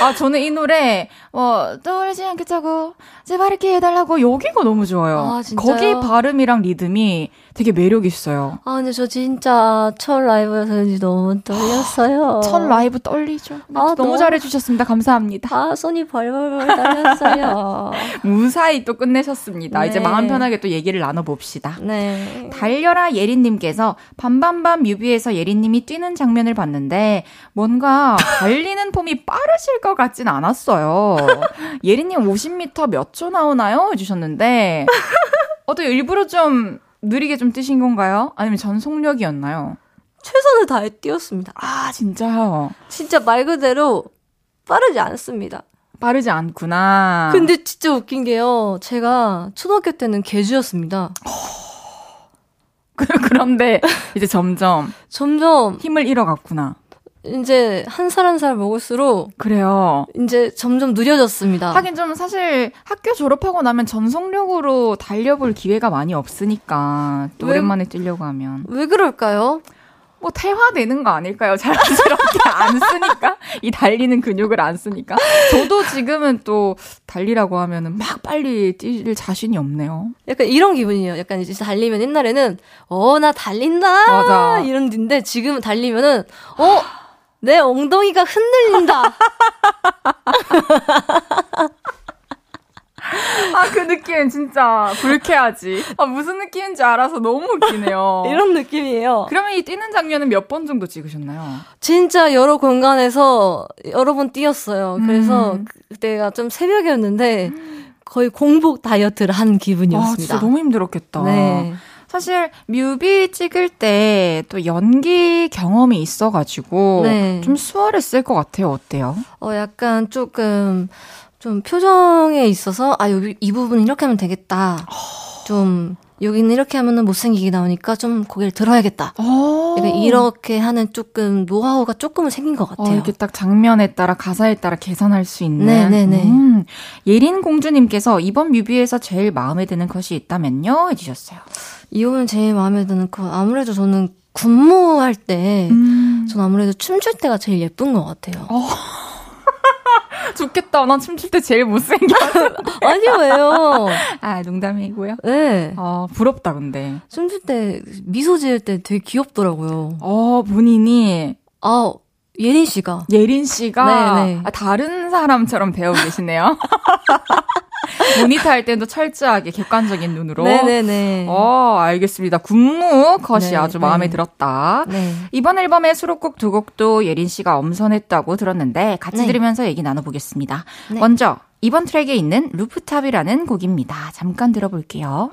아, 저는 이 노래, 어, 떠올리지 않겠다고, 제발 이렇게 해달라고, 여기가 너무 좋아요. 아, 거기 발음이랑 리듬이 되게 매력 있어요. 아, 근데 저 진짜 첫 라이브여서 그런지 너무 떨렸어요. 첫 라이브 떨리죠. 아, 너무, 너무 잘해주셨습니다. 감사합니다. 아, 손이 벌벌벌 떨렸어요. 무사히 또 끝내셨습니다. 네. 이제 마음 편하게 또 얘기를 나눠봅시다. 네. 달려라 예린님께서 밤밤밤 뮤비에서 예린님이 뛰는 장면을 봤는데 뭔가 달리는 폼이 빠르실 것 같진 않았어요. 예린님 50m 몇 초 나오나요? 해주셨는데 어또 일부러 좀 느리게 좀 뛰신 건가요? 아니면 전속력이었나요? 최선을 다해 뛰었습니다. 아, 진짜요? 진짜 말 그대로 빠르지 않습니다. 빠르지 않구나. 근데 진짜 웃긴 게요. 제가 초등학교 때는 개주였습니다. 그런데 이제 점점 점점 힘을 잃어갔구나. 이제 한살 한 살 먹을수록 그래요. 이제 점점 느려졌습니다. 하긴 좀 사실 학교 졸업하고 나면 전속력으로 달려볼 기회가 많이 없으니까 또 왜, 오랜만에 뛰려고 하면 왜 그럴까요? 뭐 퇴화되는 거 아닐까요? 자연스럽게 안 쓰니까 이 달리는 근육을 안 쓰니까 저도 지금은 또 달리라고 하면은 막 빨리 뛸 자신이 없네요. 약간 이런 기분이에요. 약간 이제 달리면 옛날에는 어 나 달린다 맞아. 이런 인데 지금 달리면은 어 내 엉덩이가 흔들린다. 아, 그 느낌 진짜 불쾌하지. 아, 무슨 느낌인지 알아서 너무 웃기네요. 이런 느낌이에요. 그러면 이 뛰는 장면은 몇 번 정도 찍으셨나요? 진짜 여러 공간에서 여러 번 뛰었어요. 그래서 음. 그때가 좀 새벽이었는데 거의 공복 다이어트를 한 기분이었습니다. 아, 진짜 너무 힘들었겠다. 네. 사실 뮤비 찍을 때 또 연기 경험이 있어가지고 네. 좀 수월했을 것 같아요. 어때요? 어 약간 조금 좀 표정에 있어서 아 여기 이 부분 이렇게 하면 되겠다. 좀 여기는 이렇게 하면은 못생기게 나오니까 좀 고개를 들어야겠다. 약간 이렇게 하는 조금 노하우가 조금은 생긴 것 같아요. 어, 이렇게 딱 장면에 따라 가사에 따라 개선할 수 있는. 네네네. 음, 예린 공주님께서 이번 뮤비에서 제일 마음에 드는 것이 있다면요 해주셨어요. 이호는 제일 마음에 드는 거 아무래도 저는 군무할 때, 음. 전 아무래도 춤출 때가 제일 예쁜 것 같아요. 어. 좋겠다. 난 춤출 때 제일 못생겨. 아니, 왜요? 아, 농담이고요. 네. 어, 부럽다, 근데. 춤출 때, 미소 지을 때 되게 귀엽더라고요. 어, 본인이. 아, 예린 씨가. 예린 씨가? 네네. 네. 아, 다른 사람처럼 배우고 계시네요. 모니터 할 때도 철저하게 객관적인 눈으로. 네네네. 어, 알겠습니다. 군무 컷이 네, 아주 네. 마음에 들었다. 네. 이번 앨범의 수록곡 두 곡도 예린 씨가 엄선했다고 들었는데 같이 네. 들으면서 얘기 나눠보겠습니다. 네. 먼저 이번 트랙에 있는 Rooftop이라는 곡입니다. 잠깐 들어볼게요.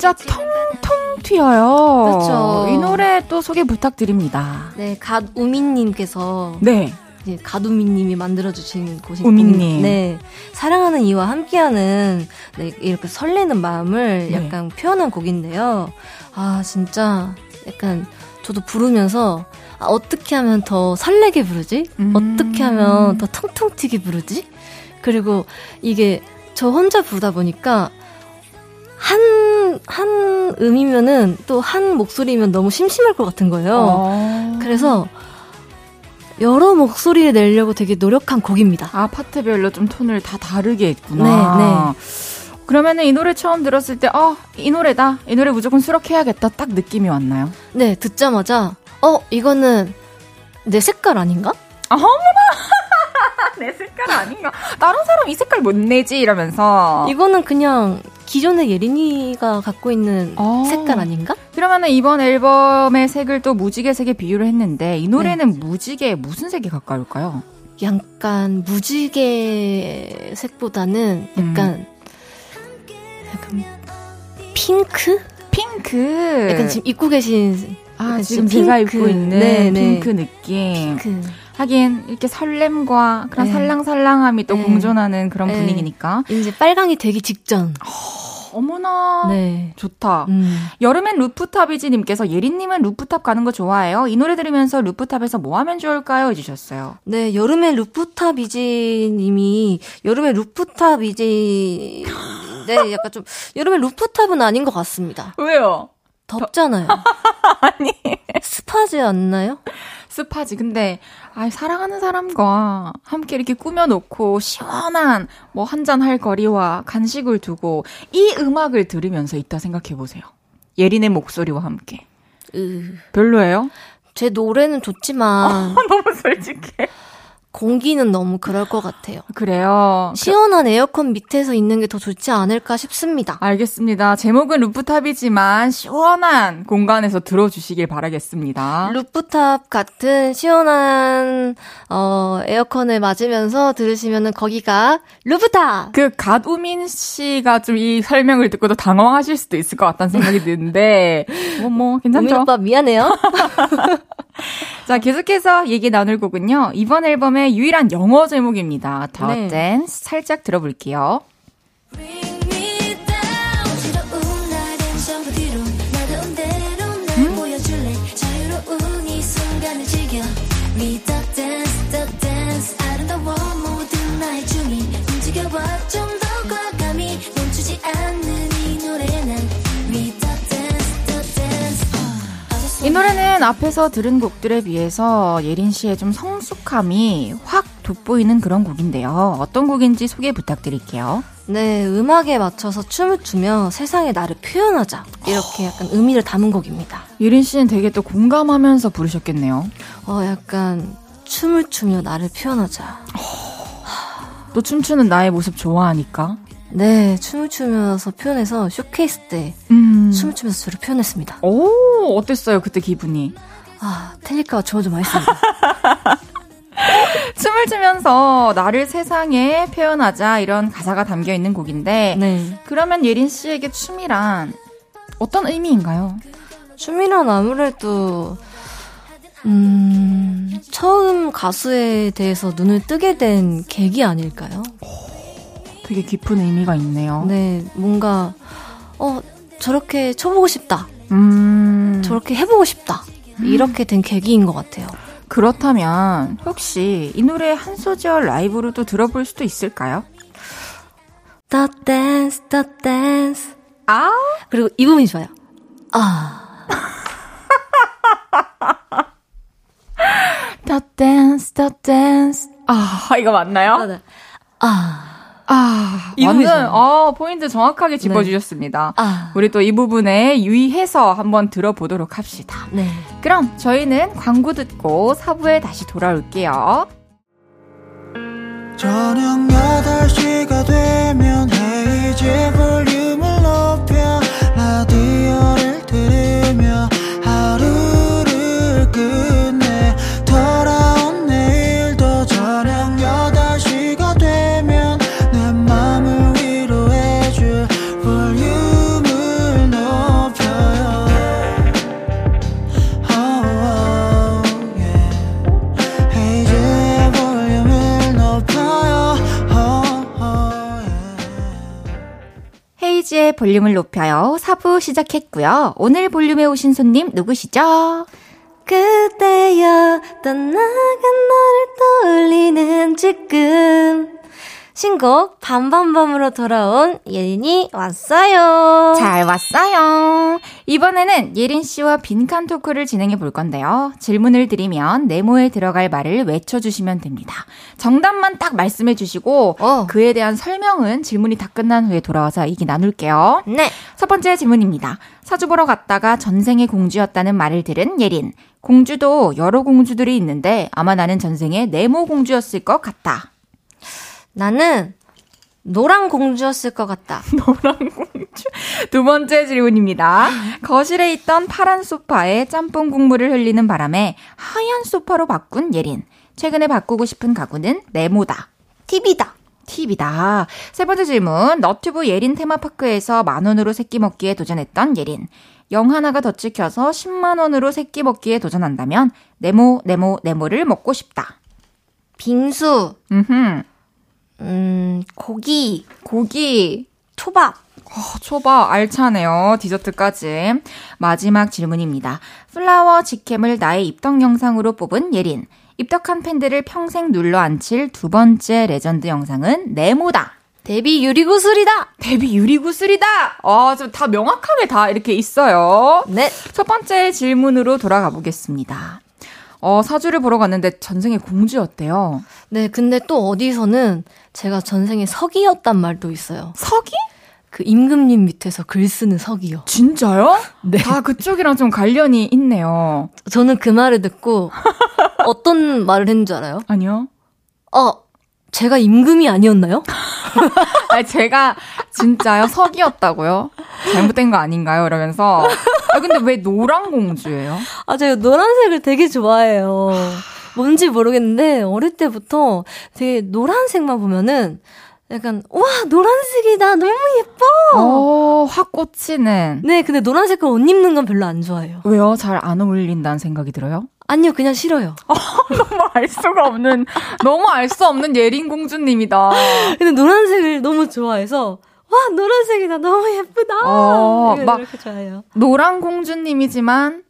진짜 통통 튀어요. 그렇죠. 이 노래 또 소개 부탁드립니다. 네, 갓우민님께서 네. 이제 가두미님이 만들어주신 곳이 우민님. 네, 사랑하는 이와 함께하는 네, 이렇게 설레는 마음을 네. 약간 표현한 곡인데요. 아 진짜 약간 저도 부르면서 아, 어떻게 하면 더 설레게 부르지? 음. 어떻게 하면 더 통통 튀게 부르지? 그리고 이게 저 혼자 부르다 보니까 한, 한 음이면은 또 한 목소리면 너무 심심할 것 같은 거예요. 어. 그래서 여러 목소리를 내려고 되게 노력한 곡입니다. 아, 파트별로 좀 톤을 다 다르게 했구나. 네, 네. 그러면은 이 노래 처음 들었을 때, 어, 이 노래다. 이 노래 무조건 수록해야겠다. 딱 느낌이 왔나요? 네, 듣자마자 어 이거는 내 색깔 아닌가? 내 색깔 아닌가? 다른 사람 이 색깔 못 내지? 이러면서. 이거는 그냥 기존의 예린이가 갖고 있는 어. 색깔 아닌가? 그러면은 이번 앨범의 색을 또 무지개 색에 비유를 했는데, 이 노래는 무지개 무슨 색에 가까울까요? 약간 무지개 색보다는 약간 약간 핑크? 핑크. 약간 지금 입고 계신 아, 지금 좀 제가. 입고 있는 네, 네. 핑크 느낌. 핑크. 하긴 이렇게 설렘과 그런 네. 살랑살랑함이 또 네. 공존하는 그런 네. 분위기니까. 이제 빨강이 되기 직전. 어머나. 네. 좋다. 음. 여름엔 루프탑이지님께서 예린님은 루프탑 가는 거 좋아해요? 이 노래 들으면서 루프탑에서 뭐 하면 좋을까요? 해주셨어요. 네, 여름에 루프탑 이지님이 여름에 루프탑 이지 네, 약간 좀 여름에 루프탑은 아닌 것 같습니다. 왜요? 덥잖아요. 아니 습하지 않나요? 습하지. 근데, 아 사랑하는 사람과 함께 이렇게 꾸며놓고 시원한 뭐 한잔 할 거리와 간식을 두고 이 음악을 들으면서 있다 생각해 보세요. 예린의 목소리와 함께. 으, 별로예요? 제 노래는 좋지만 너무 솔직해. 공기는 너무 그럴 것 같아요. 그래요. 시원한 에어컨 밑에서 있는 게 더 좋지 않을까 싶습니다. 알겠습니다. 제목은 루프탑이지만 시원한 공간에서 들어주시길 바라겠습니다. 루프탑 같은 시원한 어, 에어컨을 맞으면서 들으시면은 거기가 루프탑. 그 갓우민 씨가 좀 이 설명을 듣고도 당황하실 수도 있을 것 같다는 생각이 드는데 뭐, 뭐 우민 괜찮죠? 오빠 미안해요. 자 계속해서 얘기 나눌 곡은요. 이번 앨범의 유일한 영어 제목입니다. The 네. 댄스 살짝 들어볼게요. 이 노래는 앞에서 들은 곡들에 비해서 예린 씨의 좀 성숙함이 확 돋보이는 그런 곡인데요. 어떤 곡인지 소개 부탁드릴게요. 네, 음악에 맞춰서 춤을 추며 세상에 나를 표현하자. 이렇게 약간 의미를 담은 곡입니다. 예린 씨는 되게 또 공감하면서 부르셨겠네요. 어, 약간 춤을 추며 나를 표현하자. 또 춤추는 나의 모습 좋아하니까. 네, 춤을 추면서 표현해서 쇼케이스 때 음. 춤을 추면서 저를 표현했습니다. 오, 어땠어요, 그때 기분이? 아, 텔리카와 주어 좀 많습니다. 춤을 추면서 나를 세상에 표현하자 이런 가사가 담겨 있는 곡인데 네. 그러면 예린 씨에게 춤이란 어떤 의미인가요? 춤이란 아무래도 음, 처음 가수에 대해서 눈을 뜨게 된 계기 아닐까요? 되게 깊은 의미가 있네요. 네, 뭔가 어 저렇게 쳐보고 싶다, 음, 저렇게 해보고 싶다 이렇게 된 계기인 것 같아요. 그렇다면 혹시 이 노래 한 소절 라이브로도 들어볼 수도 있을까요? The dance, the dance. 아, 그리고 이 부분이 좋아요. 아. dance, the dance. 아, 이거 맞나요? 아, 아, 이 부분이죠. 어, 포인트 정확하게 짚어주셨습니다. 아. 우리 또 이 부분에 유의해서 한번 들어보도록 합시다. 네. 그럼 저희는 광고 듣고 4부에 다시 돌아올게요. 저녁 8시가 되면 헤이즈 볼륨 헤이지의 볼륨을 높여요. 4부 시작했고요. 오늘 볼륨에 오신 손님 누구시죠? 그대여 떠나간 너를 떠올리는 지금 신곡 밤밤밤으로 돌아온 예린이 왔어요. 잘 왔어요. 이번에는 예린 씨와 빈칸 토크를 진행해 볼 건데요. 질문을 드리면 네모에 들어갈 말을 외쳐주시면 됩니다. 정답만 딱 말씀해 주시고 어. 그에 대한 설명은 질문이 다 끝난 후에 돌아와서 얘기 나눌게요. 네. 첫 번째 질문입니다. 사주 보러 갔다가 전생의 공주였다는 말을 들은 예린. 공주도 여러 공주들이 있는데 아마 나는 전생에 네모 공주였을 것 같다. 나는 노랑 공주였을 것 같다. 두 번째 질문입니다. 거실에 있던 파란 소파에 짬뽕 국물을 흘리는 바람에 하얀 소파로 바꾼 예린. 최근에 바꾸고 싶은 가구는 네모다. TV다. 팁이다. 세 번째 질문. 너튜브 예린 테마파크에서 만 원으로 새끼 먹기에 도전했던 예린. 영 하나가 더 찍혀서 10만 원으로 새끼 먹기에 도전한다면 네모 네모 네모를 먹고 싶다. 빙수, 음흠. 음, 고기, 고기, 초밥. 어, 초밥 알차네요. 디저트까지. 마지막 질문입니다. 플라워 직캠을 나의 입덕 영상으로 뽑은 예린. 입덕한 팬들을 평생 눌러 앉힐 두 번째 레전드 영상은 네모다. 데뷔 유리구슬이다. 데뷔 유리구슬이다. 아, 좀 다 명확하게 다 이렇게 있어요. 네. 첫 번째 질문으로 돌아가 보겠습니다. 어, 사주를 보러 갔는데 전생에 공주였대요. 네, 근데 또 어디서는 제가 전생에 서기였단 말도 있어요. 서기? 그 임금님 밑에서 글 쓰는 서기요. 진짜요? 네. 다 그쪽이랑 좀 관련이 있네요. 저는 그 말을 듣고 어떤 말을 했는 줄 알아요? 아니요. 어, 제가 임금이 아니었나요? 아니, 제가 진짜요? 석이었다고요? 잘못된 거 아닌가요? 이러면서. 아, 근데 왜 노랑 공주예요? 아, 제가 노란색을 되게 좋아해요. 뭔지 모르겠는데, 어릴 때부터 되게 노란색만 보면은 약간, 와, 노란색이다. 너무 예뻐. 어, 확 꽂히는. 네, 근데 노란색을 옷 입는 건 별로 안 좋아해요. 왜요? 잘 안 어울린다는 생각이 들어요? 아니요, 그냥 싫어요. 너무 알 수가 없는, 너무 알 수 없는 예린 공주님이다. 근데 노란색을 너무 좋아해서, 와, 노란색이다. 너무 예쁘다. 어, 막- 이렇게 좋아해요. 노랑 공주님이지만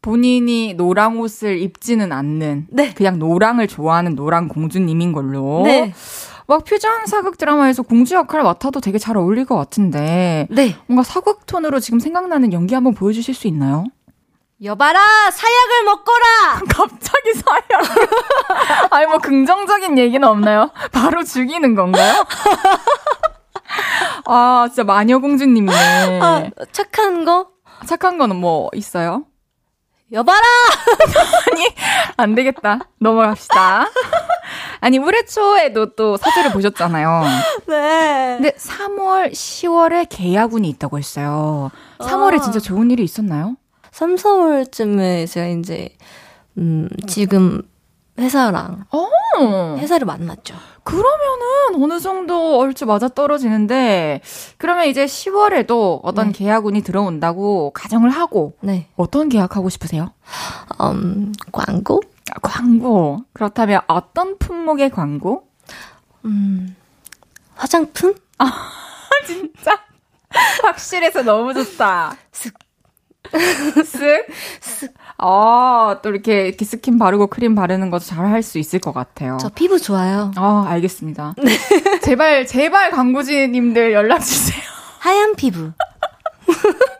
본인이 노랑 옷을 입지는 않는 네. 그냥 노랑을 좋아하는 노랑 공주님인 걸로. 네. 막 퓨전 사극 드라마에서 공주 역할 맡아도 되게 잘 어울릴 것 같은데 네. 뭔가 사극 톤으로 지금 생각나는 연기 한번 보여주실 수 있나요? 여봐라! 사약을 먹거라! 갑자기 사연. 아니 뭐 긍정적인 얘기는 없나요? 바로 죽이는 건가요? 아 진짜 마녀 공주님이네. 아, 착한 거? 착한 거는 뭐 있어요? 여봐라! 안 되겠다. 넘어갑시다. 아니, 올해 초에도 또 사주를 보셨잖아요. 네. 근데 3월, 10월에 계야군이 있다고 했어요. 3월에 아. 진짜 좋은 일이 있었나요? 3, 4월쯤에 제가 이제, 음, 지금 회사랑, 어. 회사를 만났죠. 그러면은 어느 정도 얼추 맞아 떨어지는데, 그러면 이제 10월에도 어떤 네. 계약운이 들어온다고 가정을 하고, 네. 어떤 계약하고 싶으세요? 음, 광고? 아, 광고. 그렇다면 어떤 품목의 광고? 음, 화장품? 진짜 확실해서 너무 좋다. 쓱. 쓱? 쓱. 아, 또 이렇게, 이렇게 스킨 바르고 크림 바르는 것도 잘 할 수 있을 것 같아요. 저 피부 좋아요. 아, 알겠습니다. 제발, 제발 광고주님들 연락주세요. 하얀 피부.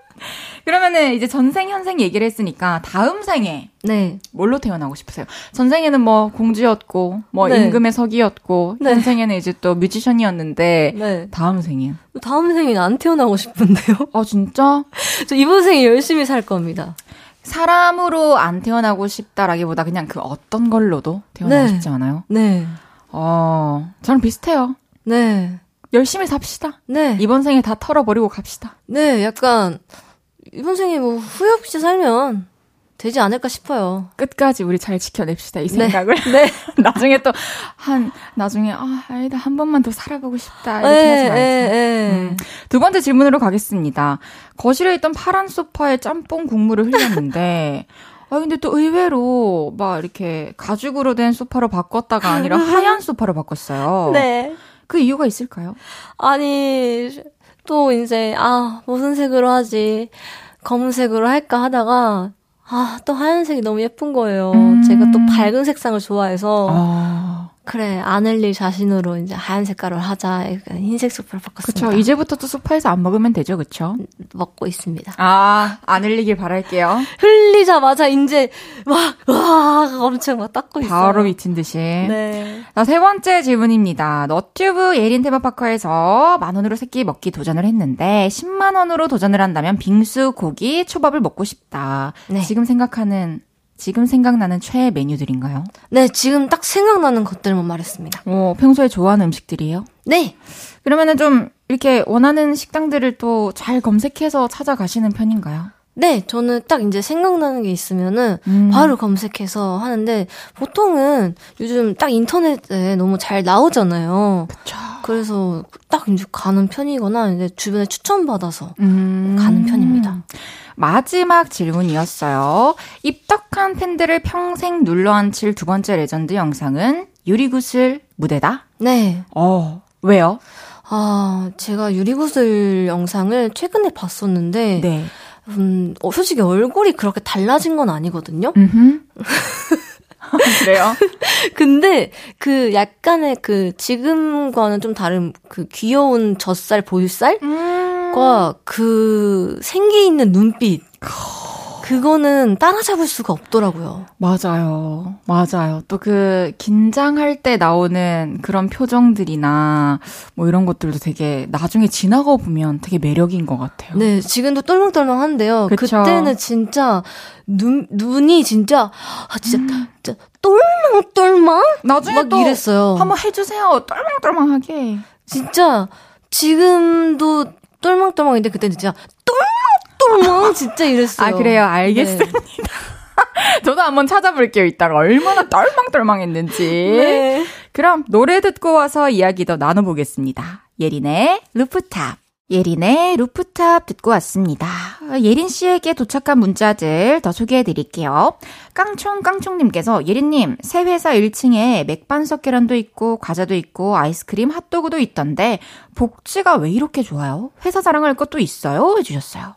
그러면은 이제 전생 현생 얘기를 했으니까 다음 생에 네. 뭘로 태어나고 싶으세요? 전생에는 뭐 공주였고 뭐 네. 임금의 서기였고 네. 현생에는 이제 또 뮤지션이었는데 네. 다음 생엔 다음 생엔 안 태어나고 싶은데요. 아 진짜 저 이번 생에 열심히 살 겁니다. 사람으로 안 태어나고 싶다라기보다 그냥 그 어떤 걸로도 태어나고 네. 싶지 않아요? 네. 어 저랑 비슷해요. 네. 열심히 삽시다. 네. 이번 생에 다 털어버리고 갑시다. 네, 약간 이번 생에 뭐 후회 없이 살면 되지 않을까 싶어요. 끝까지 우리 잘 지켜냅시다 이 네. 생각을. 네. 나중에 또 한 나중에 아 아니다 한 번만 더 살아보고 싶다 이렇게 네, 하지 말자. 네, 음. 두 번째 질문으로 가겠습니다. 거실에 있던 파란 소파에 짬뽕 국물을 흘렸는데 아 근데 또 의외로 막 이렇게 가죽으로 된 소파로 바꿨다가 아니라 하얀 소파로 바꿨어요. 네. 그 이유가 있을까요? 아니, 또 이제, 아, 무슨 색으로 하지? 검은색으로 할까 하다가, 아, 또 하얀색이 너무 예쁜 거예요. 음. 제가 또 밝은 색상을 좋아해서, 아 그래, 안 흘릴 자신으로 이제 하얀 색깔을 하자. 흰색 소파를 바꿨습니다. 그쵸 이제부터 또 소파에서 안 먹으면 되죠, 그쵸? 먹고 있습니다. 아안 흘리길 바랄게요. 흘리자마자 이제 막, 와, 엄청 막 닦고 있어요. 바로 미친 듯이. 네. 자, 세 번째 질문입니다. 너튜브 예린 테마파크에서 만 원으로 새끼 먹기 도전을 했는데 10만 원으로 도전을 한다면 빙수, 고기, 초밥을 먹고 싶다. 네. 지금 생각하는 지금 생각나는 최애 메뉴들인가요? 네, 지금 딱 생각나는 것들만 말했습니다. 어, 평소에 좋아하는 음식들이에요? 네. 그러면은 좀 이렇게 원하는 식당들을 또 잘 검색해서 찾아가시는 편인가요? 네, 저는 딱 이제 생각나는 게 있으면은 음. 바로 검색해서 하는데 보통은 요즘 딱 인터넷에 너무 잘 나오잖아요. 그쵸. 그래서 딱 이제 가는 편이거나 이제 주변에 추천받아서 음. 가는 편입니다. 마지막 질문이었어요. 입덕한 팬들을 평생 눌러앉힐 두 번째 레전드 영상은 유리구슬 무대다? 네. 어, 왜요? 아, 제가 유리구슬 영상을 최근에 봤었는데 네. 음, 어, 솔직히 얼굴이 그렇게 달라진 건 아니거든요. 음흠. 그래요? 근데 그 약간의 그 지금과는 좀 다른 그 귀여운 젖살 볼살 음. 과 그 생기 있는 눈빛 그거는 따라잡을 수가 없더라고요. 맞아요. 맞아요. 또 그 긴장할 때 나오는 그런 표정들이나 뭐 이런 것들도 되게 나중에 지나가 보면 되게 매력인 것 같아요. 네, 지금도 똘망똘망한데요. 그쵸. 그때는 진짜 눈 눈이 진짜 아 진짜, 진짜 똘망똘망 나중에 막또 이랬어요. 한번 해주세요. 똘망똘망하게. 진짜 지금도 똘망똘망인데 그때는 진짜 똘망 똘망 진짜 이랬어요. 아, 그래요. 알겠습니다. 저도 한번 찾아볼게요. 이따가 얼마나 똘망똘망했는지. 네. 그럼 노래 듣고 와서 이야기 더 나눠보겠습니다. 예린의 루프탑. 예린의 루프탑 듣고 왔습니다. 예린 씨에게 도착한 문자들 더 소개해 드릴게요. 깡총깡총님께서 예린님, 새 회사 1층에 맥반석 계란도 있고, 과자도 있고, 아이스크림, 핫도그도 있던데, 복지가 왜 이렇게 좋아요? 회사 자랑할 것도 있어요? 해주셨어요.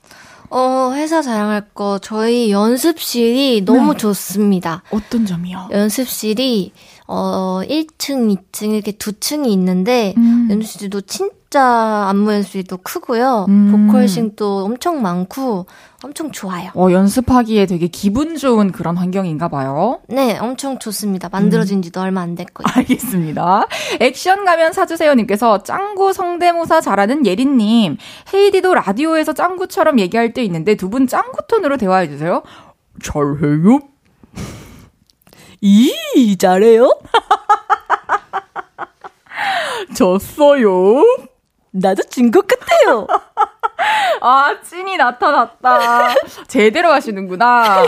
어, 회사 자랑할 거 저희 연습실이 너무 네. 좋습니다. 어떤 점이요? 연습실이 어 1층, 2층 이렇게 두 층이 있는데 음. 연습실도 진짜 안무 연습실도 크고요. 음. 보컬 싱도 엄청 많고 엄청 좋아요. 어, 연습하기에 되게 기분 좋은 그런 환경인가 봐요. 네, 엄청 좋습니다. 만들어진 지도 얼마 안 됐고요. 알겠습니다. 액션 가면 사주세요 님께서 짱구 성대모사 잘하는 예린 님. 헤이디도 라디오에서 짱구처럼 얘기할 때 있는데 두 분 짱구 톤으로 대화해 주세요. 잘해요? 이 잘해요? 졌어요? 나도 진 것 같아요. 아, 찐이 나타났다. 제대로 하시는구나.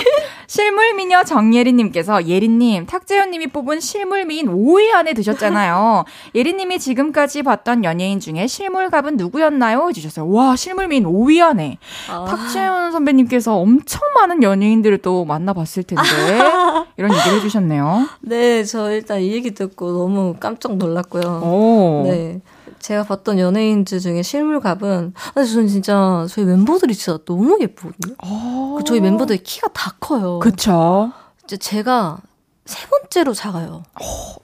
실물미녀 정예린님께서 예린님, 탁재현님이 뽑은 실물미인 5위 안에 드셨잖아요. 예린님이 지금까지 봤던 연예인 중에 실물갑은 누구였나요? 해주셨어요. 와, 실물미인 5위 안에. 탁재현 선배님께서 엄청 많은 연예인들을 또 만나봤을 텐데 이런 얘기를 해주셨네요. 네, 저 일단 이 얘기 듣고 너무 깜짝 놀랐고요. 오. 네. 제가 봤던 연예인들 중에 실물갑은, 아, 저는 진짜 저희 멤버들이 진짜 너무 예쁘거든요. 오. 그 저희 멤버들 키가 다 커요. 그쵸. 이제 제가 세 번째로 작아요.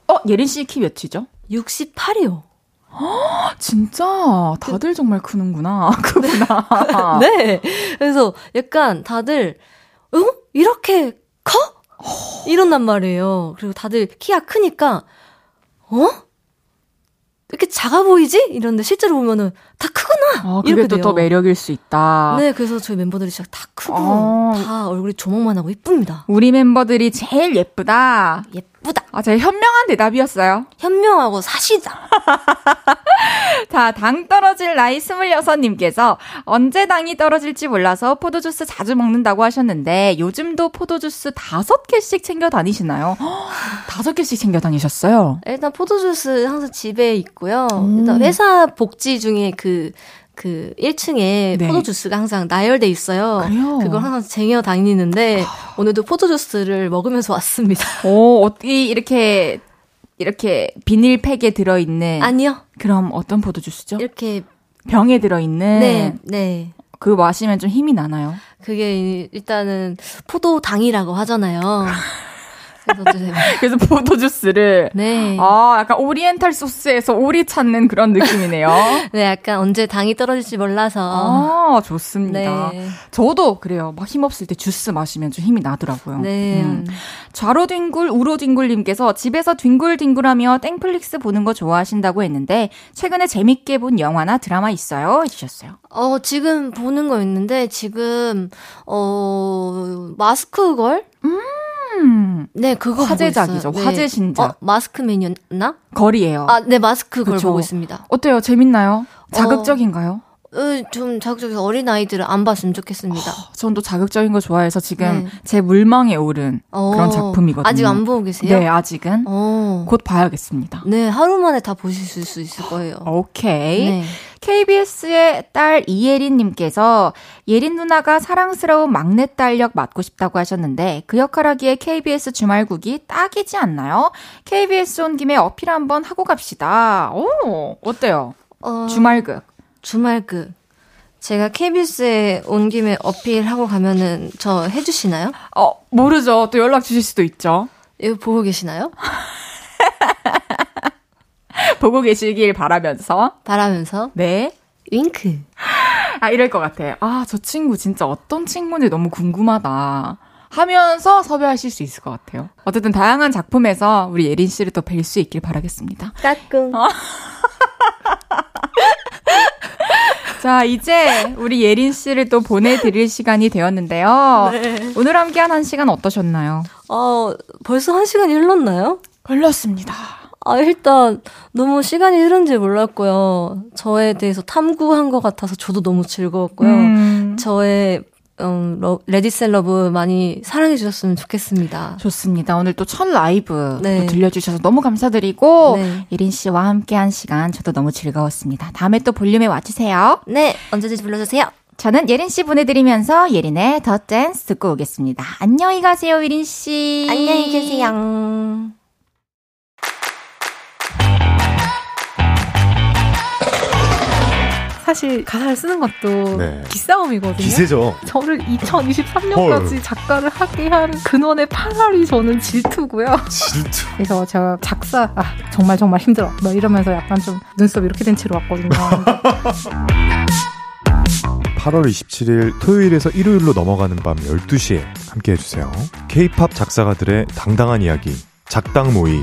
어, 예린 씨 키 몇이죠? 68이요. 진짜 다들 정말 크는구나. 크구나. 네. 그래서 약간 다들, 어? 이렇게 커? 이런단 말이에요. 그리고 다들 키가 크니까, 어? 이렇게 작아 보이지? 이런데 실제로 보면은 다 크구나! 아, 이렇게 또. 더 매력일 수 있다. 네, 그래서 저희 멤버들이 진짜 다 크고, 어. 다 얼굴이 조목만 하고 이쁩니다. 우리 멤버들이 제일 예쁘다. 예쁘다. 아, 제일 현명한 대답이었어요. 현명하고 사시다. 자, 당 떨어질 나이 26님께서 언제 당이 떨어질지 몰라서 포도주스 자주 먹는다고 하셨는데 요즘도 포도주스 5개씩 챙겨 다니시나요? 다섯 개씩 챙겨 다니셨어요? 일단 포도주스 항상 집에 있고요. 음. 일단 회사 복지 중에 그, 그 1층에 네. 포도주스가 항상 나열돼 있어요. 그래요? 그걸 항상 쟁여 다니는데 오늘도 포도주스를 먹으면서 왔습니다. 오, 어떻게 이렇게 이렇게 비닐팩에 들어 있는 아니요. 그럼 어떤 포도주스죠? 이렇게 병에 들어 있는 네, 네. 그거 마시면 좀 힘이 나나요? 그게 일단은 포도당이라고 하잖아요. 그래서 포도주스를 네. 아, 약간 오리엔탈 소스에서 오리 찾는 그런 느낌이네요. 네, 약간 언제 당이 떨어질지 몰라서. 아, 좋습니다. 네. 저도 그래요. 막 힘없을 때 주스 마시면 좀 힘이 나더라고요. 네. 음. 좌로 뒹굴, 우로 뒹굴님께서 집에서 뒹굴뒹굴하며 땡플릭스 보는 거 좋아하신다고 했는데, 최근에 재밌게 본 영화나 드라마 있어요? 해주셨어요. 어, 지금 보는 거 있는데, 지금, 어, 마스크걸? 음, 네, 그거 화제작이죠. 있어요. 화제 신작. 어, 마스크맨이었나? 거리예요. 아, 네, 마스크걸 그쵸. 보고 있습니다. 어때요? 재밌나요? 자극적인가요? 어, 좀 자극적이어서 어린 아이들은 안 봤으면 좋겠습니다. 전또 자극적인 거 좋아해서 지금 네. 제 물망에 오른 어, 그런 작품이거든요. 아직 안 보고 계세요? 네, 아직은. 어. 곧 봐야겠습니다. 네, 하루 만에 다 보실 수 있을 거예요. 오케이. 네. KBS의 딸 이예린님께서 예린 누나가 사랑스러운 막내딸 역 맡고 싶다고 하셨는데 그 역할 하기에 KBS 주말국이 딱이지 않나요? KBS 온 김에 어필 한번 하고 갑시다. 오, 어때요? 어, 주말극. 주말극. 제가 KBS에 온 김에 어필하고 가면은 저 해주시나요? 어, 모르죠. 또 연락 주실 수도 있죠. 이거 보고 계시나요? 보고 계시길 바라면서. 바라면서 네. 윙크. 아, 이럴 것 같아. 아, 저 친구 진짜 어떤 친구인지 너무 궁금하다. 하면서 섭외하실 수 있을 것 같아요. 어쨌든 다양한 작품에서 우리 예린 씨를 또 뵐 수 있길 바라겠습니다. 따끔. 자, 이제 우리 예린 씨를 또 보내드릴 시간이 되었는데요. 오늘 함께한 한 시간 어떠셨나요? 어, 벌써 한 시간이 흘렀나요? 흘렀습니다. 아, 일단 너무 시간이 흐른지 몰랐고요. 저에 대해서 탐구한 것 같아서 저도 너무 즐거웠고요. 음, 저의 음, 러, Ready, Set, Love 많이 사랑해 주셨으면 좋겠습니다. 좋습니다. 오늘 또 첫 라이브 네. 또 들려주셔서 너무 감사드리고 네. 예린 씨와 함께한 시간 저도 너무 즐거웠습니다. 다음에 또 볼륨에 와주세요. 네, 언제든지 불러주세요. 저는 예린 씨 보내드리면서 예린의 The Dance 듣고 오겠습니다. 안녕히 가세요, 예린 씨. 안녕히 계세요. 사실 가사를 쓰는 것도 네. 기싸움이거든요. 기세죠. 저를 2023년까지 작가를 하게 한 근원의 8할이 저는 질투고요. 질투. 그래서 제가 작사 아 정말 정말 힘들어. 뭐 이러면서 약간 좀 눈썹 이렇게 된 채로 왔거든요. 8월 27일 토요일에서 일요일로 넘어가는 밤 12시에 함께 해주세요. K-팝 작사가들의 당당한 이야기, 작당 모의.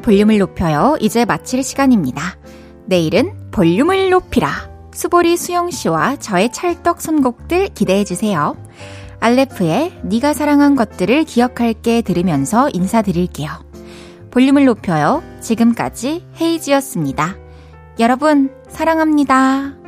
볼륨을 높여요. 이제 마칠 시간입니다. 내일은 볼륨을 높이라. 수보리 수영 씨와 저의 찰떡 선곡들 기대해 주세요. 알레프의 네가 사랑한 것들을 기억할게 들으면서 인사드릴게요. 볼륨을 높여요. 지금까지 헤이지였습니다. 여러분, 사랑합니다.